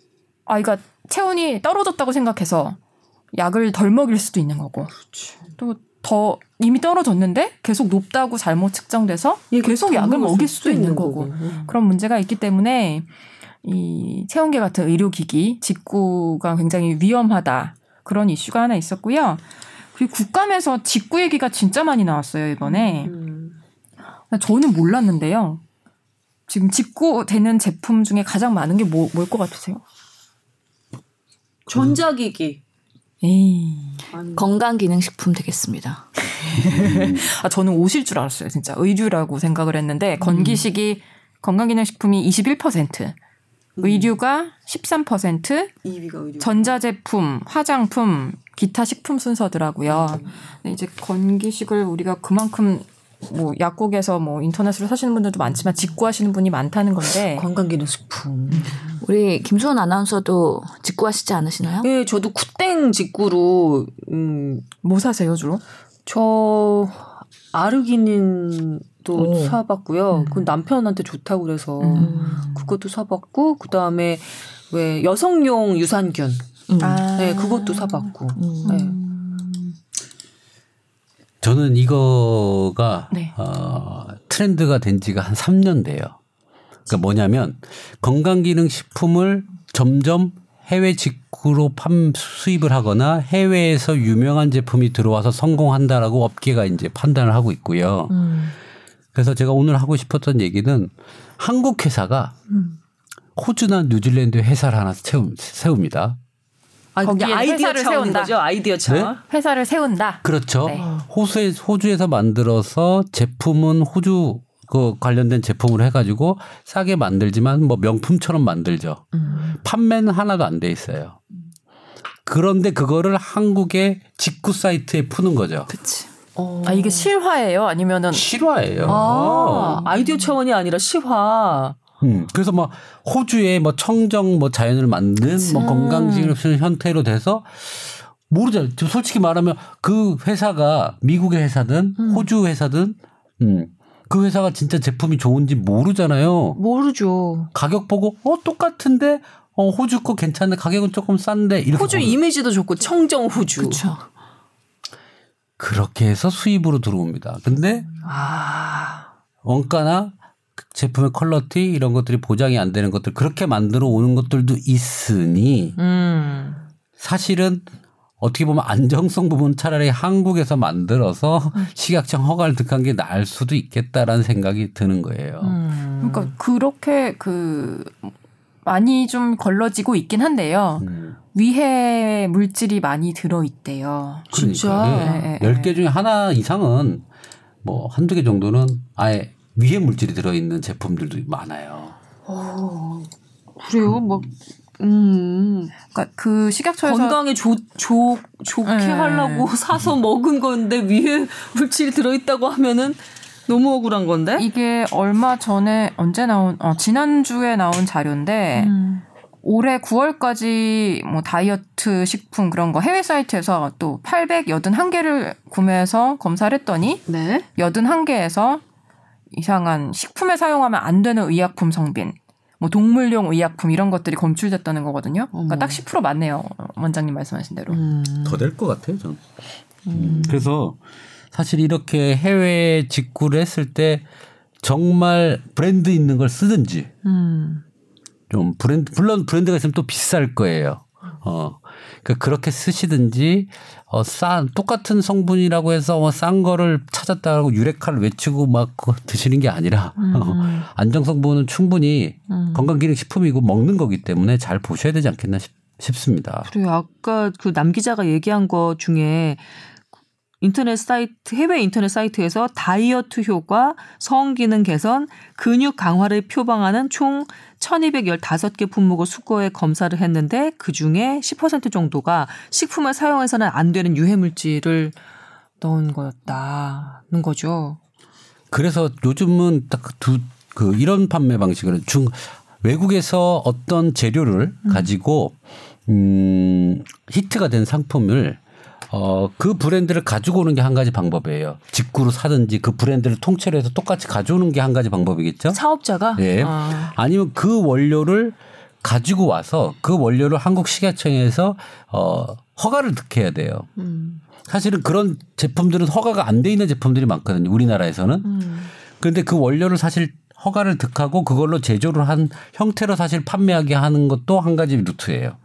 아이가 체온이 떨어졌다고 생각해서 약을 덜 먹일 수도 있는 거고 또 더 이미 떨어졌는데 계속 높다고 잘못 측정돼서 계속 약을 먹일 수도 있는 거고 음. 그런 문제가 있기 때문에 이 체온계 같은 의료기기 직구가 굉장히 위험하다 그런 이슈가 하나 있었고요. 그리고 국감에서 직구 얘기가 진짜 많이 나왔어요 이번에. 음. 저는 몰랐는데요. 지금 직구 되는 제품 중에 가장 많은 게 뭐, 뭘 것 같으세요? 전자기기. 에이. 건강기능식품 되겠습니다. <laughs> 아, 저는 옷일 줄 알았어요. 진짜 의류라고 생각을 했는데 건기식이 건강기능식품이 21%, 의류가 13%, 2위가 의류. 전자제품, 화장품, 기타 식품 순서더라고요. 근데 이제 건기식을 우리가 그만큼 뭐 약국에서 뭐 인터넷으로 사시는 분들도 많지만 직구하시는 분이 많다는 건데 <laughs> 건강기능식품. 우리 김수원 아나운서도 직구하시지 않으시나요? 예, 저도 쿠땡 직구로 음, 뭐 사세요 주로? 저 아르기닌도 오. 사봤고요. 그 남편한테 좋다고 그래서 음. 그것도 사봤고 그 다음에 왜 여성용 유산균, 음. 아. 네, 그것도 사봤고. 음. 네. 저는 이거가 네. 어, 트렌드가 된 지가 한 3년 돼요. 그러니까 뭐냐면 건강기능식품을 점점 해외 직구로 판 수입을 하거나 해외에서 유명한 제품이 들어와서 성공한다라고 업계가 이제 판단을 하고 있고요. 음. 그래서 제가 오늘 하고 싶었던 얘기는 한국 회사가 호주나 뉴질랜드 회사를 하나 세웁니다. 아, 근데 거기에 아이디어 회사를 차원인 세운다. 거죠? 아이디어 차원. 회사를 세운다. 그렇죠. 네. 호수에, 호주에서 만들어서 제품은 호주 그 관련된 제품으로 해가지고 싸게 만들지만 뭐 명품처럼 만들죠. 판매는 하나도 안 돼 있어요. 그런데 그거를 한국의 직구 사이트에 푸는 거죠. 그치. 아 이게 실화예요? 아니면은 실화예요. 아, 아이디어 차원이 아니라 시화. 음, 그래서 뭐 호주에 뭐 청정 뭐 자연을 만든 뭐 건강식품 형태로 돼서 모르죠. 저 솔직히 말하면 그 회사가 미국의 회사든 호주 회사든 음, 그 회사가 진짜 제품이 좋은지 모르잖아요. 모르죠. 가격 보고 어 똑같은데 어 호주 거 괜찮은데 가격은 조금 싼데 이렇게 호주 보는 이미지도 좋고 청정 호주. 그렇죠. 그렇게 해서 수입으로 들어옵니다. 근데 아. 원가나 제품의 퀄러티 이런 것들이 보장이 안 되는 것들 그렇게 만들어 오는 것들도 있으니 음. 사실은 어떻게 보면 안정성 부분 차라리 한국에서 만들어서 식약청 허가를 득한 게 나을 수도 있겠다라는 생각이 드는 거예요. 음. 그러니까 그렇게 그 많이 좀 걸러지고 있긴 한데요. 음. 위해 물질이 많이 들어 있대요. 진짜? 그러니까 예, 예, 열개 중에 하나 이상은 뭐 한두 개 정도는 아예 위해 물질이 들어있는 제품들도 많아요. 그래요? 막 음. 그러니까 그 식약처에서 건강에 좋, 좋, 좋게 네. 하려고 <laughs> 사서 먹은 건데 위에 물질이 들어 있다고 하면은 너무 억울한 건데? 이게 얼마 전에 언제 나온 어, 지난주에 나온 자료인데 음. 올해 9월까지 뭐 다이어트 식품 그런 거 해외 사이트에서 또 881개를 구매해서 검사를 했더니 네. 81개에서 이상한 식품에 사용하면 안 되는 의약품 성빈, 뭐 동물용 의약품 이런 것들이 검출됐다는 거거든요. 그러니까. 딱 10% 맞네요. 원장님 말씀하신 대로. 음. 더될 것 같아요, 저는. 음. 그래서 사실 이렇게 해외 직구를 했을 때 정말 브랜드 있는 걸 쓰든지 음. 좀 브랜드 물론 브랜드가 있으면 또 비쌀 거예요. 어. 그러니까 그렇게 쓰시든지 어, 싼 똑같은 성분이라고 해서 어, 싼 거를 찾았다고 유레카를 외치고 막 드시는 게 아니라 어, 안정 성분은 충분히 건강기능식품이고 먹는 거기 때문에 잘 보셔야 되지 않겠나 싶, 싶습니다. 그리고 아까 그 남 기자가 얘기한 것 중에 인터넷 사이트 해외 인터넷 사이트에서 다이어트 효과, 성기능 개선, 근육 강화를 표방하는 총 1215개 품목을 수거해 검사를 했는데 그중에 10% 정도가 식품을 사용해서는 안 되는 유해 물질을 넣은 거였다는 거죠. 그래서 요즘은 딱 두 그 이런 판매 방식을 중 외국에서 어떤 재료를 가지고 음 히트가 된 상품을 어 그 브랜드를 가지고 오는 게 한 가지 방법이에요. 직구로 사든지 그 브랜드를 통째로 해서 똑같이 가져오는 게 한 가지 방법이겠죠. 사업자가 예. 아. 아니면 그 원료를 가지고 와서 그 원료를 한국 식약청에서 어 허가를 득해야 돼요. 음. 사실은 그런 제품들은 허가가 안 돼 있는 제품들이 많거든요. 우리나라에서는. 음. 그런데 그 원료를 사실 허가를 득하고 그걸로 제조를 한 형태로 사실 판매하게 하는 것도 한 가지 루트예요.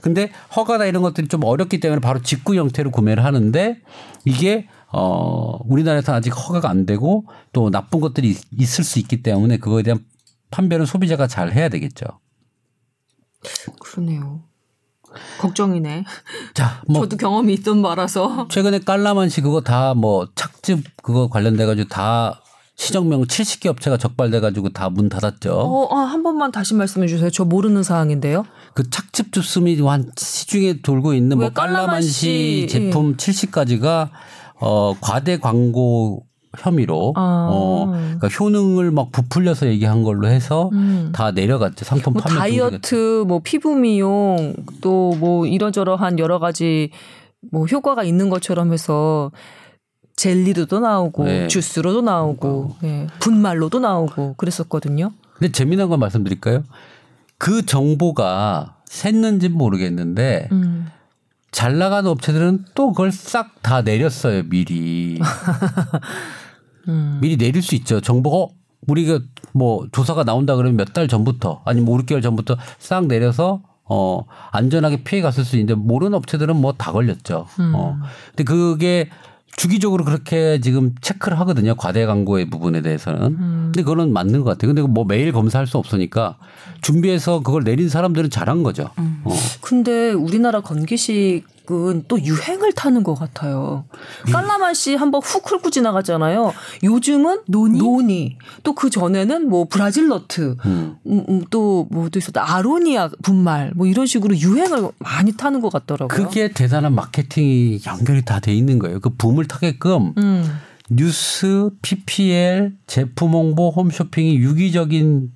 근데 허가나 이런 것들이 좀 어렵기 때문에 바로 직구 형태로 구매를 하는데 이게 어 우리나라에서 아직 허가가 안 되고 또 나쁜 것들이 있- 있을 수 있기 때문에 그거에 대한 판별은 소비자가 잘 해야 되겠죠. 그러네요. 걱정이네. 자, 뭐 저도 경험이 있던 말아서 최근에 깔라만시 그거 다 뭐 착즙 그거 관련돼 가지고 다 시정명 70개 업체가 적발돼 가지고 다 문 닫았죠. 어, 아, 한 번만 다시 말씀해 주세요. 저 모르는 사항인데요. 그 착즙 주스미 한 시중에 돌고 있는 뭐왜 깔라만시, 깔라만시 제품 70가지가 어 과대 광고 혐의로 아. 어 그러니까 효능을 막 부풀려서 얘기한 걸로 해서 다 내려갔죠. 상품 뭐 판매 다이어트, 뭐 피부 미용, 또 뭐 이러저러한 여러 가지 뭐 효과가 있는 것처럼 해서 젤리로도 나오고 네. 주스로도 나오고 예, 분말로도 나오고 그랬었거든요. 근데 재미난 건 말씀드릴까요? 그 정보가 샜는지 는 모르겠는데 음. 잘 나가는 업체들은 또 그걸 싹 다 내렸어요 미리 <laughs> 음. 미리 내릴 수 있죠 정보가 어, 우리가 뭐 조사가 나온다 그러면 몇 달 전부터 아니면 뭐 5, 6개월 전부터 싹 내려서 어 안전하게 피해 갔을 수 있는데 모르는 업체들은 뭐 다 걸렸죠 음. 어 근데 그게 주기적으로 그렇게 지금 체크를 하거든요. 과대 광고의 부분에 대해서는. 음. 근데 그거는 맞는 것 같아요. 근데 뭐 매일 검사할 수 없으니까 준비해서 그걸 내린 사람들은 잘한 거죠. 어. 근데 우리나라 건기식 은 또 유행을 타는 것 같아요. 깔라만시 한번 훅 훑고 지나갔잖아요. 요즘은 노니, 노니. 또 그 전에는 뭐 브라질 너트, 음. 음, 음, 또 뭐도 있었다. 아로니아 분말, 뭐 이런 식으로 유행을 많이 타는 것 같더라고요. 그게 대단한 마케팅이 연결이 다 돼 있는 거예요. 그 붐을 타게끔 음. 뉴스, PPL, 제품 홍보, 홈쇼핑이 유기적인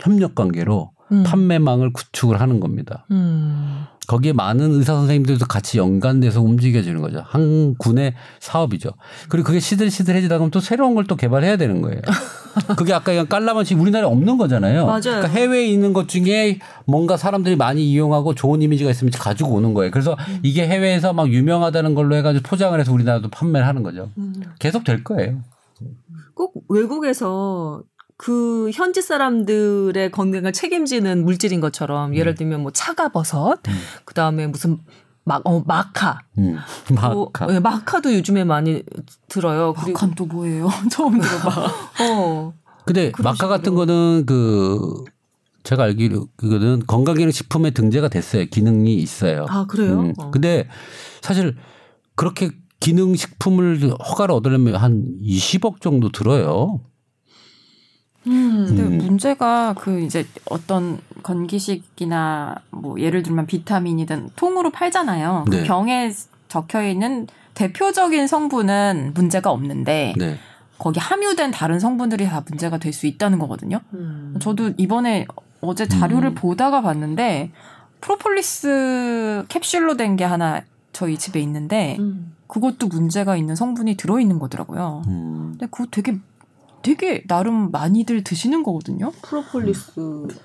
협력 관계로 음. 판매망을 구축을 하는 겁니다. 음. 거기에 많은 의사 선생님들도 같이 연관돼서 움직여지는 거죠. 한 군의 사업이죠. 그리고 그게 시들시들해지다 보면 또 새로운 걸 또 개발해야 되는 거예요. <laughs> 그게 아까 그냥 깔라만치 우리나라에 없는 거잖아요. 맞아요. 그러니까 해외에 있는 것 중에 뭔가 사람들이 많이 이용하고 좋은 이미지가 있으면 가지고 오는 거예요. 그래서 이게 해외에서 막 유명하다는 걸로 해가지고 포장을 해서 우리나라도 판매를 하는 거죠. 계속 될 거예요. 꼭 외국에서 그 현지 사람들의 건강을 책임지는 물질인 것처럼 예를 들면 뭐 차가버섯, 그 다음에 무슨 막, 어, 마카. 음. 뭐, 마카. 예, 마카도 요즘에 많이 들어요. 박한 또 뭐예요? <laughs> 처음 들어봐. 어. 근데 마카 같은 식으로. 거는 그 제가 알기로 그거는 건강기능식품에 등재가 됐어요. 기능이 있어요. 아, 그래요? 음. 어. 근데 사실 그렇게 기능식품을 허가를 얻으려면 한 20억 정도 들어요. 근데 음. 문제가 그 이제 어떤 건기식이나 뭐 예를 들면 비타민이든 통으로 팔잖아요. 네. 그 병에 적혀 있는 대표적인 성분은 문제가 없는데 네. 거기 함유된 다른 성분들이 다 문제가 될 수 있다는 거거든요. 음. 저도 이번에 어제 자료를 음. 보다가 봤는데 프로폴리스 캡슐로 된 게 하나 저희 집에 있는데 음. 그것도 문제가 있는 성분이 들어 있는 거더라고요. 음. 근데 그거 되게 되게 나름 많이들 드시는 거거든요. 프로폴리스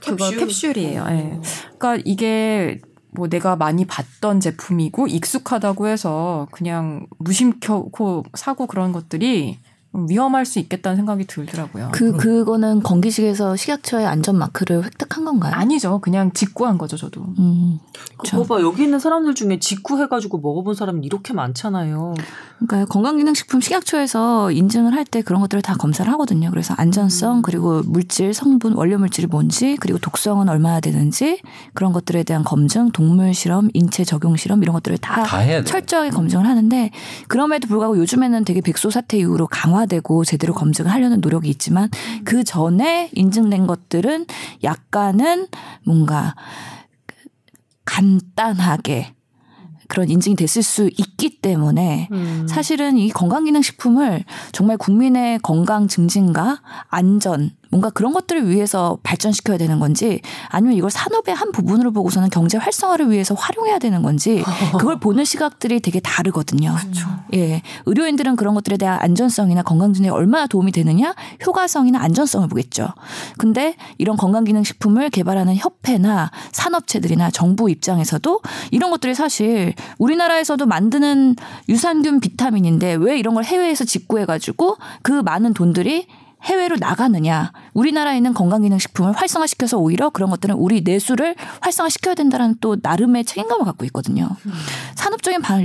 그거 캡슐이에요. 예. 그러니까 이게 뭐 내가 많이 봤던 제품이고 익숙하다고 해서 그냥 무심코 사고 그런 것들이 위험할 수 있겠다는 생각이 들더라고요. 그 그거는 건기식에서 식약처의 안전 마크를 획득한 건가요? 아니죠. 그냥 직구한 거죠, 저도. 음. 그거 봐 여기 있는 사람들 중에 직구해가지고 먹어본 사람이 이렇게 많잖아요. 그러니까 건강기능식품 식약처에서 인증을 할 때 그런 것들을 다 검사를 하거든요. 그래서 안전성 그리고 물질 성분 원료 물질이 뭔지 그리고 독성은 얼마나 되는지 그런 것들에 대한 검증, 동물 실험, 인체 적용 실험 이런 것들을 다, 다. 철저하게 검증을 하는데 그럼에도 불구하고 요즘에는 되게 백소 사태 이후로 강화 되고 제대로 검증을 하려는 노력이 있지만 그 전에 인증된 것들은 약간은 뭔가 간단하게 그런 인증이 됐을 수 있기 때문에 음. 사실은 이 건강기능식품을 정말 국민의 건강 증진과 안전 뭔가 그런 것들을 위해서 발전시켜야 되는 건지 아니면 이걸 산업의 한 부분으로 보고서는 경제 활성화를 위해서 활용해야 되는 건지 <laughs> 그걸 보는 시각들이 되게 다르거든요. 예. 의료인들은 그런 것들에 대한 안전성이나 건강 증진에 얼마나 도움이 되느냐, 효과성이나 안전성을 보겠죠. 근데 이런 건강기능식품을 개발하는 협회나 산업체들이나 정부 입장에서도 이런 것들이 사실 우리나라에서도 만드는 유산균 비타민인데 왜 이런 걸 해외에서 직구해가지고 그 많은 돈들이 해외로 나가느냐. 우리나라에 있는 건강기능식품을 활성화시켜서 오히려 그런 것들은 우리 내수를 활성화시켜야 된다는 또 나름의 책임감을 갖고 있거든요. 산업적인 발,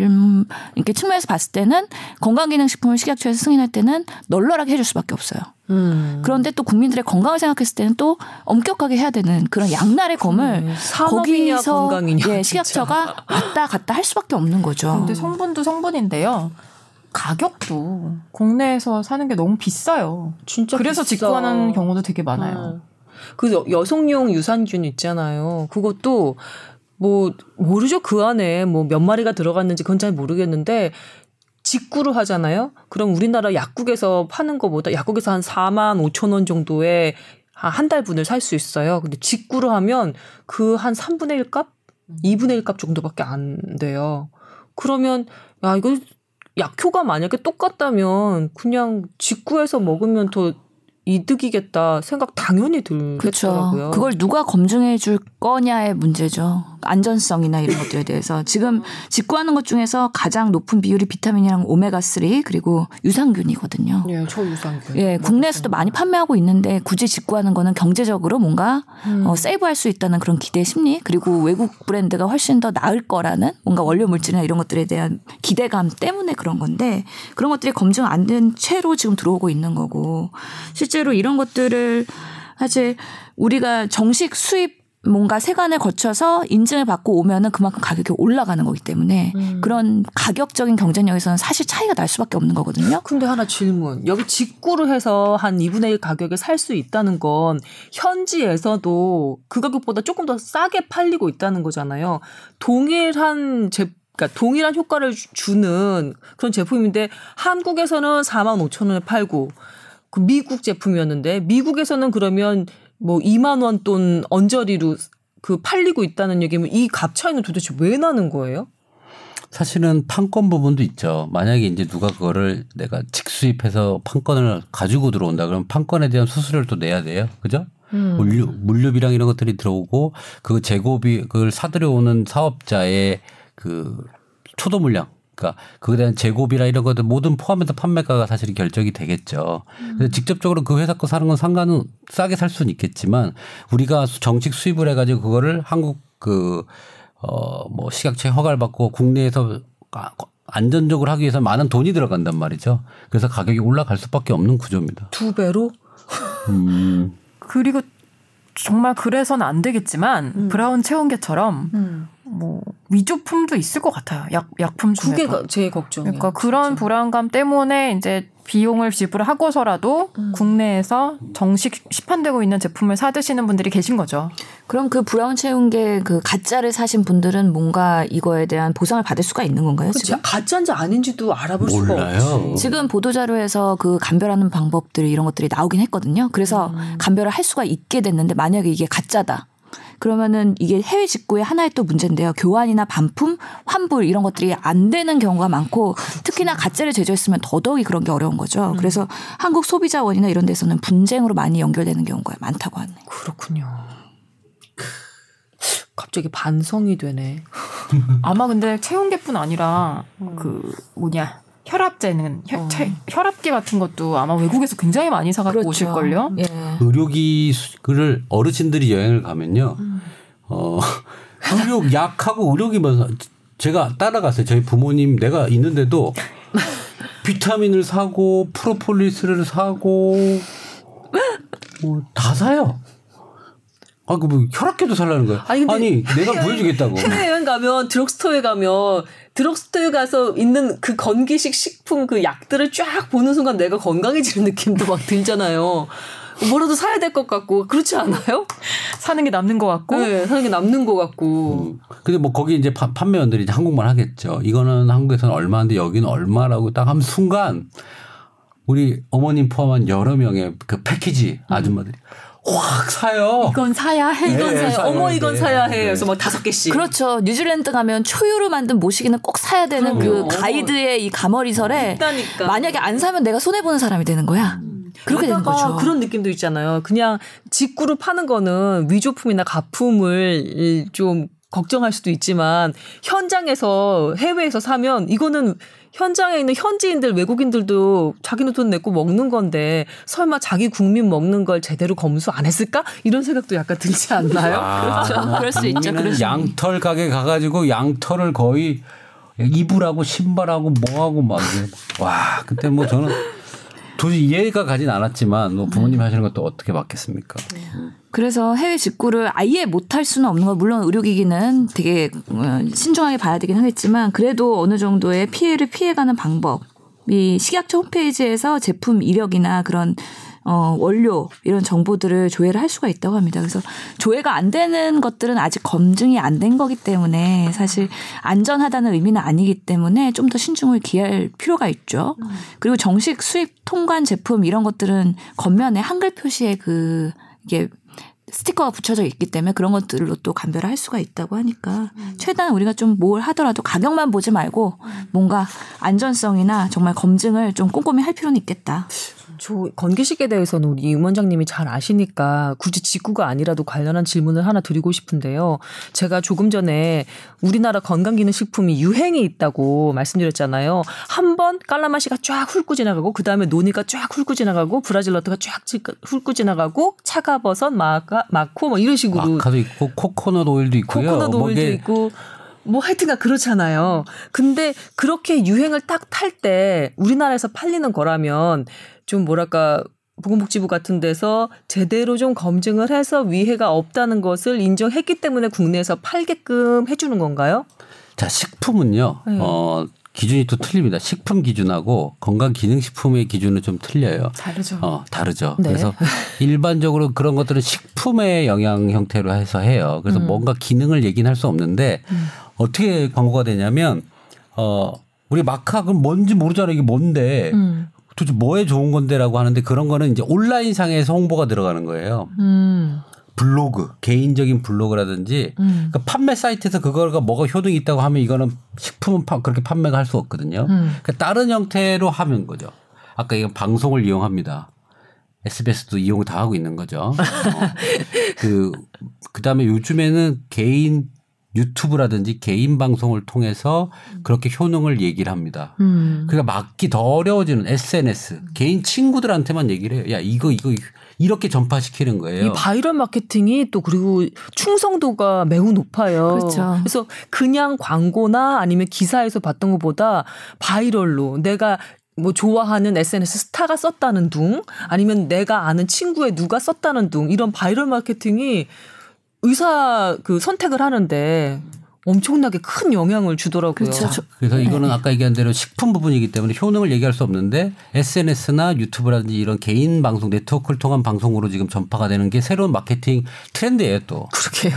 이렇게 측면에서 봤을 때는 건강기능식품을 식약처에서 승인할 때는 널널하게 해줄 수밖에 없어요. 음. 그런데 또 국민들의 건강을 생각했을 때는 또 엄격하게 해야 되는 그런 양날의 검을 음. 거기서 건강이냐, 예, 식약처가 왔다 갔다 할 수밖에 없는 거죠. 근데 성분도 성분인데요. 가격도 국내에서 사는 게 너무 비싸요. 진짜 그래서 비싸. 직구하는 경우도 되게 많아요. 음. 그 여성용 유산균 있잖아요. 그것도 뭐 모르죠 그 안에 뭐 몇 마리가 들어갔는지 그건 잘 모르겠는데 직구를 하잖아요. 그럼 우리나라 약국에서 파는 것보다 약국에서 한 4만 5천 원 정도에 한 달 분을 살 수 있어요. 근데 직구를 하면 그 한 3분의 1 값? 2분의 1 값 정도밖에 안 돼요. 그러면 야 이거 약효가 만약에 똑같다면 그냥 직구해서 먹으면 더 이득이겠다 생각 당연히 들겠더라고요. 그렇죠. 그걸 누가 검증해 줄 거냐의 문제죠. 안전성이나 이런 것들에 대해서 지금 직구하는 것 중에서 가장 높은 비율이 비타민이랑 오메가 3 그리고 유산균이거든요. 예, 초유산균. 예, 국내에서도 많이 판매하고 있는데 굳이 직구하는 거는 경제적으로 뭔가 음. 어, 세이브할 수 있다는 그런 기대 심리 그리고 외국 브랜드가 훨씬 더 나을 거라는 뭔가 원료 물질이나 이런 것들에 대한 기대감 때문에 그런 건데 그런 것들이 검증 안 된 채로 지금 들어오고 있는 거고 실제로 이런 것들을 사실 우리가 정식 수입 뭔가 세관을 거쳐서 인증을 받고 오면은 그만큼 가격이 올라가는 거기 때문에 음. 그런 가격적인 경쟁력에서는 사실 차이가 날 수밖에 없는 거거든요. 근데 하나 질문. 여기 직구를 해서 한 2분의 1 가격에 살 수 있다는 건 현지에서도 그 가격보다 조금 더 싸게 팔리고 있다는 거잖아요. 동일한 제 그러니까 동일한 효과를 주는 그런 제품인데 한국에서는 4만 5천 원에 팔고 그 미국 제품이었는데 미국에서는 그러면 뭐 2만 원 돈 언저리로 그 팔리고 있다는 얘기면 이 값 차이는 도대체 왜 나는 거예요? 사실은 판권 부분도 있죠. 만약에 이제 누가 그거를 내가 직수입해서 판권을 가지고 들어온다 그러면 판권에 대한 수수료를 또 내야 돼요. 그죠? 음. 물류 물류비랑 이런 것들이 들어오고 그 재고비 그걸 사들여오는 사업자의 그 초도 물량 그러니까 그에 대한 재고비나 이런 것들 모든 포함해서 판매가가 사실 결정이 되겠죠. 그래서 직접적으로 그 회사 거 사는 건 상관은 싸게 살 수는 있겠지만 우리가 정식 수입을 해가지고 그거를 한국 그 어 뭐 식약처 허가를 받고 국내에서 안전적으로 하기 위해서 많은 돈이 들어간단 말이죠. 그래서 가격이 올라갈 수밖에 없는 구조입니다. 두 배로? 음. <laughs> 그리고 정말 그래서는 안 되겠지만 음. 브라운 채용계처럼 음. 뭐 위조품도 있을 것 같아요. 약 약품 중에 그게 제 걱정이에요. 그러니까 그런 진짜. 불안감 때문에 이제 비용을 지불하고서라도 음. 국내에서 정식 시판되고 있는 제품을 사 드시는 분들이 계신 거죠. 그럼 그 브라운 채운게 그 가짜를 사신 분들은 뭔가 이거에 대한 보상을 받을 수가 있는 건가요? 그치, 지금 가짜인지 아닌지도 알아볼 몰라요. 수가 없지. 지금 보도 자료에서 그 감별하는 방법들 이런 것들이 나오긴 했거든요. 그래서 음. 감별을 할 수가 있게 됐는데 만약에 이게 가짜다. 그러면은 이게 해외 직구의 하나의 또 문제인데요. 교환이나 반품, 환불 이런 것들이 안 되는 경우가 많고 특히나 가짜를 제조했으면 더더욱이 그런 게 어려운 거죠. 음. 그래서 한국 소비자원이나 이런 데서는 분쟁으로 많이 연결되는 경우가 많다고 하네요. 그렇군요. 갑자기 반성이 되네. 아마 근데 채용계뿐 아니라 음. 그 뭐냐 혈압제는 혈, 어. 혈압계 같은 것도 아마 외국에서 굉장히 많이 사갖고 그렇죠. 오실걸요. 예. 의료기를 어르신들이 여행을 가면요. 음. 어, 의료 약하고 의료기만 제가 따라갔어요. 저희 부모님 내가 있는데도 비타민을 사고 프로폴리스를 사고 뭐 다 사요. 아, 그 뭐 혈압계도 살라는 거야. 아니, 아니 내가 보여주겠다고. 해외 여행 가면 드럭스토어에 가면 드럭스토어에 가서 있는 그 건기식 식품 그 약들을 쫙 보는 순간 내가 건강해지는 느낌도 막 들잖아요. 뭐라도 사야 될 것 같고 그렇지 않아요? 사는 게 남는 것 같고. 네, 사는 게 남는 것 같고. 음. 근데 뭐 거기 이제 파, 판매원들이 이제 한국말 하겠죠. 이거는 한국에서는 얼마인데 여기는 얼마라고 딱 하면 순간 우리 어머님 포함한 여러 명의 그 패키지 아줌마들이 음. 확 사요. 이건 사야 해. 네, 이건 네, 사야. 어머 이건 네. 사야 해. 그래서 막 다섯 개씩. 그렇죠. 뉴질랜드 가면 초유로 만든 모시기는 꼭 사야 되는 그럼요. 그 가이드의 이 가머리설에 있다니까. 만약에 안 사면 내가 손해 보는 사람이 되는 거야. 음. 그렇게 되는 거죠. 그런 느낌도 있잖아요. 그냥 직구로 파는 거는 위조품이나 가품을 좀 걱정할 수도 있지만 현장에서 해외에서 사면 이거는 현장에 있는 현지인들 외국인들도 자기는 돈 내고 먹는 건데 설마 자기 국민 먹는 걸 제대로 검수 안 했을까 이런 생각도 약간 들지 않나요? 아, 그렇죠. 그럴 수 있죠. 그럴 수 양털 가게 가가지고 양털을 거의 이불하고 신발하고 뭐하고 막 와 그때 뭐 저는 도저히 이해가 가진 않았지만 뭐 부모님이 하시는 것도 어떻게 맞겠습니까? 그래서 해외 직구를 아예 못할 수는 없는 거 물론 의료기기는 되게 어, 신중하게 봐야 되긴 하겠지만 그래도 어느 정도의 피해를 피해가는 방법 이 식약처 홈페이지에서 제품 이력이나 그런 어, 원료 이런 정보들을 조회를 할 수가 있다고 합니다. 그래서 조회가 안 되는 것들은 아직 검증이 안 된 거기 때문에 사실 안전하다는 의미는 아니기 때문에 좀 더 신중을 기할 필요가 있죠. 그리고 정식 수입 통관 제품 이런 것들은 겉면에 한글 표시에 그 이게 스티커가 붙여져 있기 때문에 그런 것들로 또 감별을 할 수가 있다고 하니까 최대한 우리가 좀 뭘 하더라도 가격만 보지 말고 뭔가 안전성이나 정말 검증을 좀 꼼꼼히 할 필요는 있겠다. 저 건기식에 대해서는 우리 임 원장님이 잘 아시니까 굳이 직구가 아니라도 관련한 질문을 하나 드리고 싶은데요. 제가 조금 전에 우리나라 건강기능식품이 유행이 있다고 말씀드렸잖아요. 한 번 깔라마시가 쫙 훑고 지나가고 그 다음에 노니가 쫙 훑고 지나가고 브라질 너트가 쫙 훑고 지나가고 차가버섯, 마카, 마코 뭐 이런 식으로 마카도 있고 코코넛 오일도 있고요. 코코넛 오일도 뭐게 있고 뭐 하여튼가 그렇잖아요. 근데 그렇게 유행을 딱 탈 때 우리나라에서 팔리는 거라면 좀 뭐랄까 보건복지부 같은 데서 제대로 좀 검증을 해서 위해가 없다는 것을 인정했기 때문에 국내에서 팔게끔 해주는 건가요? 자 식품은요. 네. 어 기준이 또 틀립니다. 식품 기준하고 건강기능식품의 기준은 좀 틀려요. 다르죠. 어, 다르죠. 네. 그래서 일반적으로 그런 것들은 식품의 영양 형태로 해서 해요. 그래서 음. 뭔가 기능을 얘기는 할 수 없는데 어떻게 광고가 되냐면 어 우리 마카 그럼 뭔지 모르잖아요. 이게 뭔데 음. 도대체 뭐에 좋은 건데라고 하는데 그런 거는 이제 온라인 상에서 홍보가 들어가는 거예요. 음. 블로그 개인적인 블로그라든지 음. 그러니까 판매 사이트에서 그거가 뭐가 효능이 있다고 하면 이거는 식품은 파- 그렇게 판매가 할 수 없거든요. 음. 그러니까 다른 형태로 하면 거죠. 아까 이건 방송을 이용합니다. SBS도 이용 다 하고 있는 거죠. 어. <laughs> 그 그 다음에 요즘에는 개인 유튜브라든지 개인 방송을 통해서 그렇게 효능을 얘기를 합니다. 음. 그러니까 막기 더 어려워지는 SNS 개인 친구들한테만 얘기를 해요. 야 이거 이거 이렇게 전파시키는 거예요. 이 바이럴 마케팅이 또 그리고 충성도가 매우 높아요. 그렇죠. 그래서 그냥 광고나 아니면 기사에서 봤던 것보다 viral로 내가 뭐 좋아하는 SNS 스타가 썼다는 둥 아니면 내가 아는 친구의 누가 썼다는 둥 이런 바이럴 마케팅이 의사 그 선택을 하는데 엄청나게 큰 영향을 주더라고요. 그렇죠. 저- 그래서 이거는 아까 얘기한 대로 식품 부분이기 때문에 효능을 얘기할 수 없는데 SNS나 유튜브라든지 이런 개인 방송 네트워크를 통한 방송으로 지금 전파가 되는 게 새로운 마케팅 트렌드예요 또. 그러게요.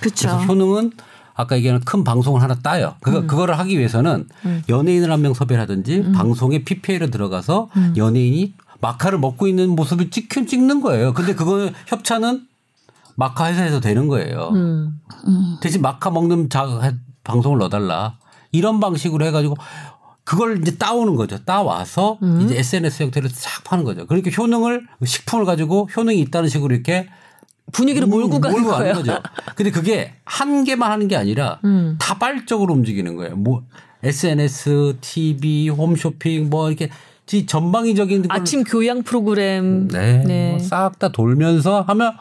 그렇죠. 그래서 효능은 아까 얘기하는 큰 방송을 하나 따요. 그거 그거를 하기 위해서는 연예인을 한 명 섭외를 하든지 방송에 PPL에 들어가서 연예인이 마카를 먹고 있는 모습을 찍, 찍는 거예요. 근데 그거는 협찬은 마카 회사에서 되는 거예요. 음. 대신 마카 먹는 자, 방송을 넣어달라. 이런 방식으로 해가지고 그걸 이제 따오는 거죠. 따와서 이제 SNS 형태로 싹 파는 거죠. 그러니까 효능을 식품을 가지고 효능이 있다는 식으로 이렇게 분위기를 몰고 가는 몰고 거예요. 거죠. 근데 그게 한 개만 하는 게 아니라 음. 다발적으로 움직이는 거예요. 뭐 SNS, TV, 홈쇼핑 뭐 이렇게 지- 전방위적인 걸 아침 교양 프로그램 네. 네. 뭐 싹다 돌면서 하면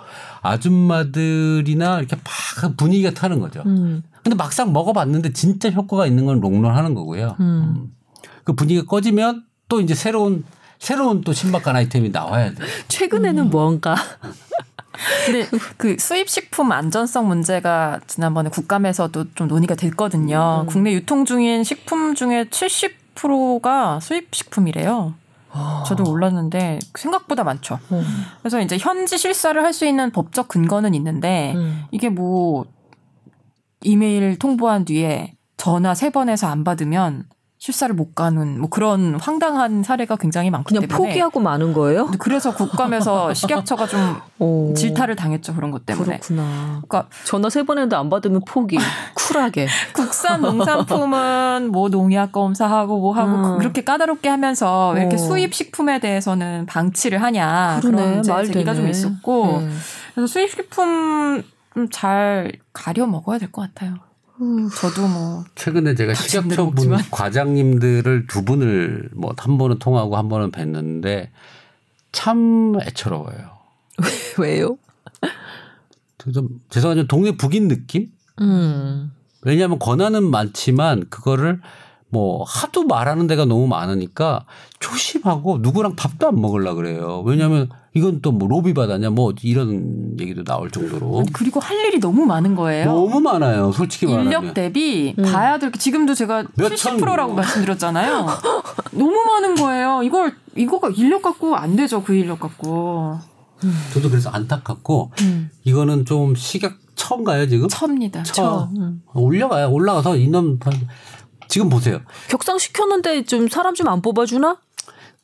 아줌마들이나 이렇게 막 분위기가 타는 거죠. 음. 근데 막상 먹어봤는데 진짜 효과가 있는 건 롱런 하는 거고요. 음. 음. 그 분위기가 꺼지면 또 이제 새로운 새로운 또 신박한 아이템이 나와야 돼요. <laughs> 최근에는 뭔가 근데 그 수입 식품 안전성 문제가 지난번에 국감에서도 좀 논의가 됐거든요. 국내 유통 중인 식품 중에 70%가 수입 식품이래요. 저도 몰랐는데 생각보다 많죠. 음. 그래서 이제 현지 실사를 할 수 있는 법적 근거는 있는데 음. 이게 뭐 이메일 통보한 뒤에 전화 세 번에서 안 받으면 실사를 못 가는 뭐 그런 황당한 사례가 굉장히 많기 그냥 때문에 포기하고 마는 거예요? 그래서 국감에서 <laughs> 식약처가 좀 오. 질타를 당했죠 그런 것 때문에. 그렇구나. 그러니까 전화 세번 했는데 안 받으면 포기. <laughs> 쿨하게. 국산 농산품은 뭐 농약 검사하고 뭐 하고 음. 그렇게 까다롭게 하면서 왜 이렇게 어. 수입 식품에 대해서는 방치를 하냐 그러네. 그런 되네. 좀 있었고 네. 그래서 수입 식품 좀잘 가려 먹어야 될 것 같아요. 저도 뭐 최근에 제가 식약처 분 과장님들을 두 분을 뭐 한 번은 통하고 한 번은 뵀는데 참 애처로워요. <laughs> 왜요? 좀 죄송하지만 동네 북인 느낌? 음. 왜냐하면 권한은 많지만 그거를 뭐 하도 말하는 데가 너무 많으니까 조심하고 누구랑 밥도 안 먹으려 그래요. 왜냐하면 이건 또 뭐 로비 받았냐 뭐 이런 얘기도 나올 정도로 아니, 그리고 할 일이 너무 많은 거예요. 너무 많아요. 솔직히 말하면 인력 대비 봐야 될 게 지금도 제가 몇 70%라고 천. 말씀드렸잖아요. 너무 많은 거예요. 이걸 이거가 인력 갖고 안 되죠. 그 인력 갖고 저도 그래서 안타깝고 이거는 좀 시각 처음가요 지금? 첩니다. 처. 올려가요. 올라가서 인원 지금 보세요. 격상시켰는데 좀 사람 좀 안 뽑아주나?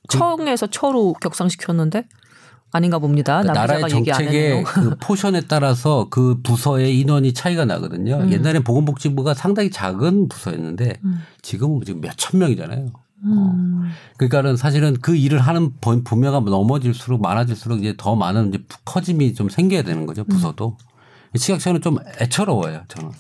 청에서 처로 격상시켰는데 아닌가 봅니다. 남 나라의 정책의. 그 포션에 따라서 그 부서의 인원이 차이가 나거든요. 음. 옛날엔 보건복지부가 상당히 작은 부서였는데 지금은 지금 몇 천 명이잖아요. 음. 그러니까는 사실은 그 일을 하는 번- 분야가 넘어질수록 많아질수록 이제 더 많은 이제 커짐이 좀 생겨야 되는 거죠 부서도. 식약처는 좀 애처로워요 저는.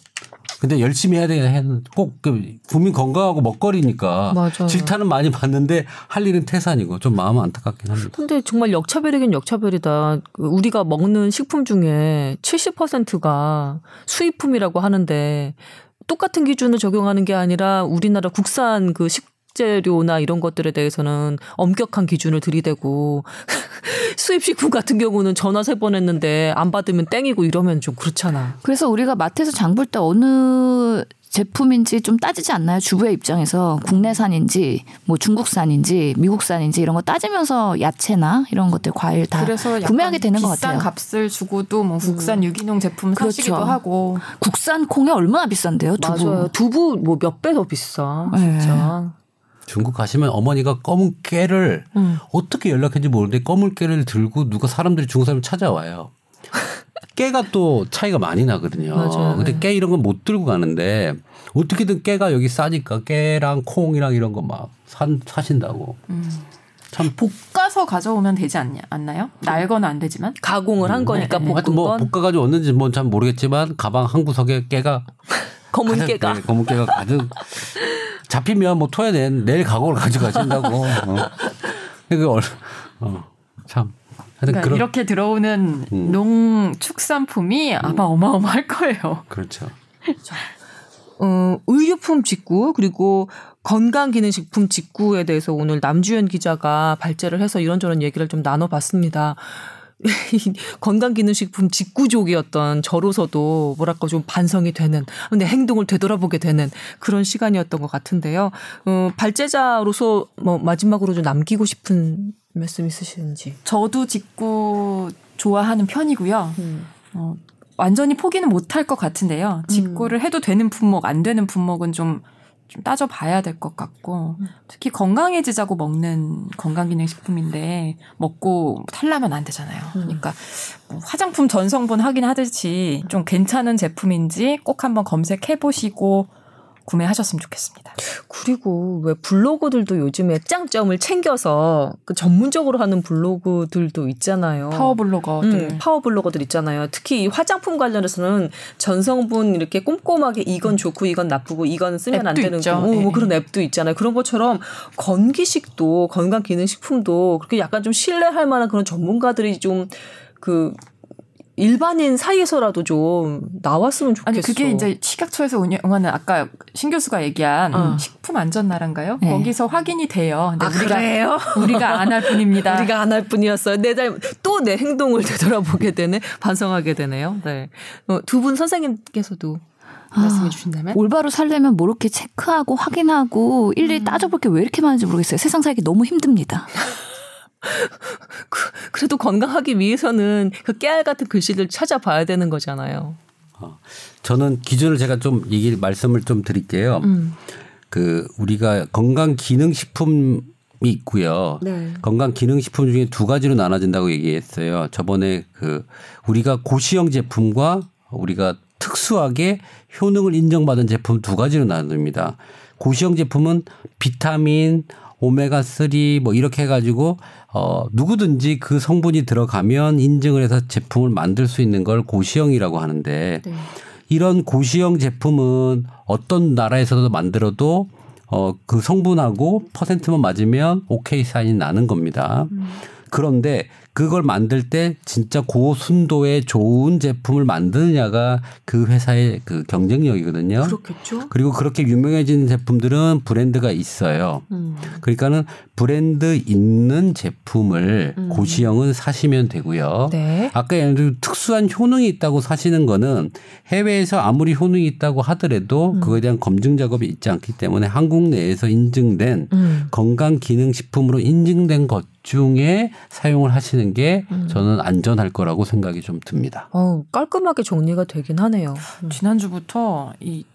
근데 열심히 해야 되는 꼭그 국민 건강하고 먹거리니까 맞아요. 질타는 많이 받는데 할 일은 태산이고 좀 마음은 안타깝긴 합니다. 근데 정말 역차별이긴 역차별이다. 그 우리가 먹는 식품 중에 70%가 수입품이라고 하는데 똑같은 기준을 적용하는 게 아니라 우리나라 국산 그 식 재료나 이런 것들에 대해서는 엄격한 기준을 들이대고 <laughs> 수입 식품 같은 경우는 전화 세 번 했는데 안 받으면 땡이고 이러면 좀 그렇잖아. 그래서 우리가 마트에서 장 볼 때 어느 제품인지 좀 따지지 않나요? 주부의 입장에서 국내산인지 뭐 중국산인지 미국산인지 이런 거 따지면서 야채나 이런 것들 과일 다 그래서 약간 구매하게 되는 것 비싼 같아요. 값을 주고도 뭐 국산 유기농 제품 그렇죠. 사시기도 하고 국산 콩이 얼마나 비싼데요? 두부. 맞아요. 두부 뭐 몇 배 더 비싸. 네. 진짜. 중국 가시면 어머니가 검은 깨를 음. 어떻게 연락했는지 모르는데 검은 깨를 들고 누가 사람들이 중국 사람이 찾아와요. 깨가 또 차이가 많이 나거든요. 맞아요. 근데 네. 깨 이런 건 못 들고 가는데 어떻게든 깨가 여기 싸니까 깨랑 콩이랑 이런 거 막 사신다고. 참 볶아서 가져오면 되지 않냐 않나요? 날거나 안 되지만 가공을 한 거니까 네. 볶은 하여튼 뭐건 볶아가지고 얻는지 뭔 잘 모르겠지만 가방 한 구석에 깨가 검은 가득, 깨가 네, 검은 깨가 가득 잡히면 뭐 토해낸 내일 가공을 가져가신다고. <laughs> 어. 그 얼, 어, 참. 하여튼 그러니까 그런 이렇게 들어오는 음. 농축산품이 아마 어마어마할 거예요. 그렇죠. 어, 의료품 직구 그리고 건강기능식품 직구에 대해서 오늘 남주현 기자가 발제를 해서 이런저런 얘기를 좀 나눠봤습니다. <laughs> 건강기능식품 직구족이었던 저로서도 뭐랄까 좀 반성이 되는 근데 행동을 되돌아보게 되는 그런 시간이었던 것 같은데요. 어, 발제자로서 뭐 마지막으로 좀 남기고 싶은 말씀 있으신지. 저도 직구 좋아하는 편이고요. 어, 완전히 포기는 못할 것 같은데요. 직구를 해도 되는 품목, 안 되는 품목은 좀, 좀 따져봐야 될 것 같고, 특히 건강해지자고 먹는 건강기능식품인데, 먹고 탈나면 안 되잖아요. 그러니까, 뭐 화장품 전성분 확인하듯이 좀 괜찮은 제품인지 꼭 한번 검색해 보시고, 구매하셨으면 좋겠습니다. 그리고 왜 블로거들도 요즘에 짱점을 챙겨서 그 전문적으로 하는 블로그들도 있잖아요. 파워 블로거들. 음, 파워 블로거들 있잖아요. 특히 이 화장품 관련해서는 전성분 이렇게 꼼꼼하게 이건 좋고 이건 나쁘고 이건 쓰면 안 앱도 되는 있죠. 거, 어, 뭐 네. 그런 앱도 있잖아요. 그런 것처럼 건기식도 건강 기능 식품도 그렇게 약간 좀 신뢰할 만한 그런 전문가들이 좀그 일반인 사이에서라도 좀 나왔으면 좋겠어. 아니 그게 이제 식약처에서 운영하는 아까 신 교수가 얘기한 어. 식품 안전 나라인가요? 네. 거기서 확인이 돼요. 근데 아, 우리가 그래요? 우리가 안 할 뿐입니다. <laughs> 우리가 안 할 뿐이었어요. 내또 내 행동을 <laughs> 되돌아보게 되네, 반성하게 되네요. 네. 어, 두분 선생님께서도 말씀해 주신다면? 올바로 살려면 뭐 이렇게 체크하고 확인하고 일일이 따져볼 게 왜 이렇게 많은지 모르겠어요. 세상 살기 너무 힘듭니다. <laughs> <laughs> 그, 그래도 건강하기 위해서는 그 깨알 같은 글씨들 찾아봐야 되는 거잖아요. 저는 기준을 제가 좀 얘기 말씀을 좀 드릴게요. 음. 그 우리가 건강 기능 식품이 있고요. 네. 건강 기능 식품 중에 두 가지로 나눠진다고 얘기했어요. 저번에 그 우리가 고시형 제품과 우리가 특수하게 효능을 인정받은 제품 두 가지로 나눕니다. 고시형 제품은 비타민, 오메가 3 뭐 이렇게 해 가지고 어 누구든지 그 성분이 들어가면 인증을 해서 제품을 만들 수 있는 걸 고시형이라고 하는데 네. 이런 고시형 제품은 어떤 나라에서도 만들어도 어 그 성분하고 퍼센트만 맞으면 오케이 사인이 나는 겁니다. 그런데 그걸 만들 때 진짜 고순도의 좋은 제품을 만드느냐가 그 회사의 그 경쟁력이거든요. 그렇겠죠. 그리고 그렇게 유명해진 제품들은 브랜드가 있어요. 음. 그러니까는 브랜드 있는 제품을 음. 고시형은 사시면 되고요. 네. 아까 예를 들어 특수한 효능이 있다고 사시는 거는 해외에서 아무리 효능이 있다고 하더라도 음. 그거에 대한 검증 작업이 있지 않기 때문에 한국 내에서 인증된 음. 건강 기능 식품으로 인증된 것 중에 사용을 하시는 게 음. 저는 안전할 거라고 생각이 좀 듭니다. 어, 깔끔하게 정리가 되긴 하네요. 지난주부터 이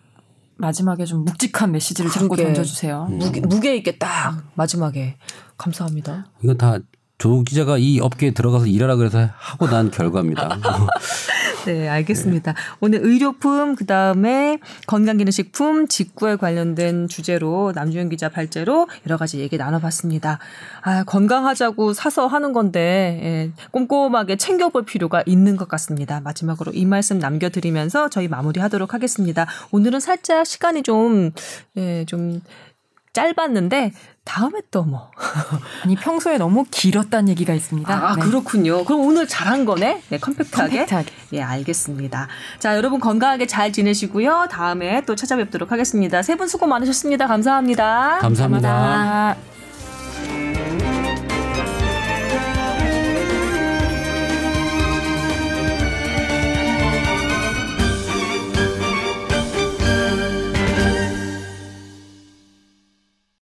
마지막에 좀 묵직한 메시지를 자꾸 그러게. 던져주세요. 음. 무게, 무게 있게 딱 마지막에 감사합니다. 이건 다 조 기자가 이 업계에 들어가서 일하라 그래서 하고 난 결과입니다. <laughs> 네, 알겠습니다. 오늘 의료품 그 다음에 건강기능식품 직구에 관련된 주제로 남주현 기자 발제로 여러 가지 얘기 나눠봤습니다. 아, 건강하자고 사서 하는 건데 예, 꼼꼼하게 챙겨볼 필요가 있는 것 같습니다. 마지막으로 이 말씀 남겨드리면서 저희 마무리 하도록 하겠습니다. 오늘은 살짝 시간이 좀 예, 좀 짧았는데 다음에 또 뭐. 아니 평소에 너무 길었다는 얘기가 있습니다. 아, 네. 그렇군요. 그럼 오늘 잘한 거네? 네, 컴팩트하게. 컴팩트하게. 예, 알겠습니다. 자, 여러분 건강하게 잘 지내시고요. 다음에 또 찾아뵙도록 하겠습니다. 세 분 수고 많으셨습니다. 감사합니다. 감사합니다. 감사합니다.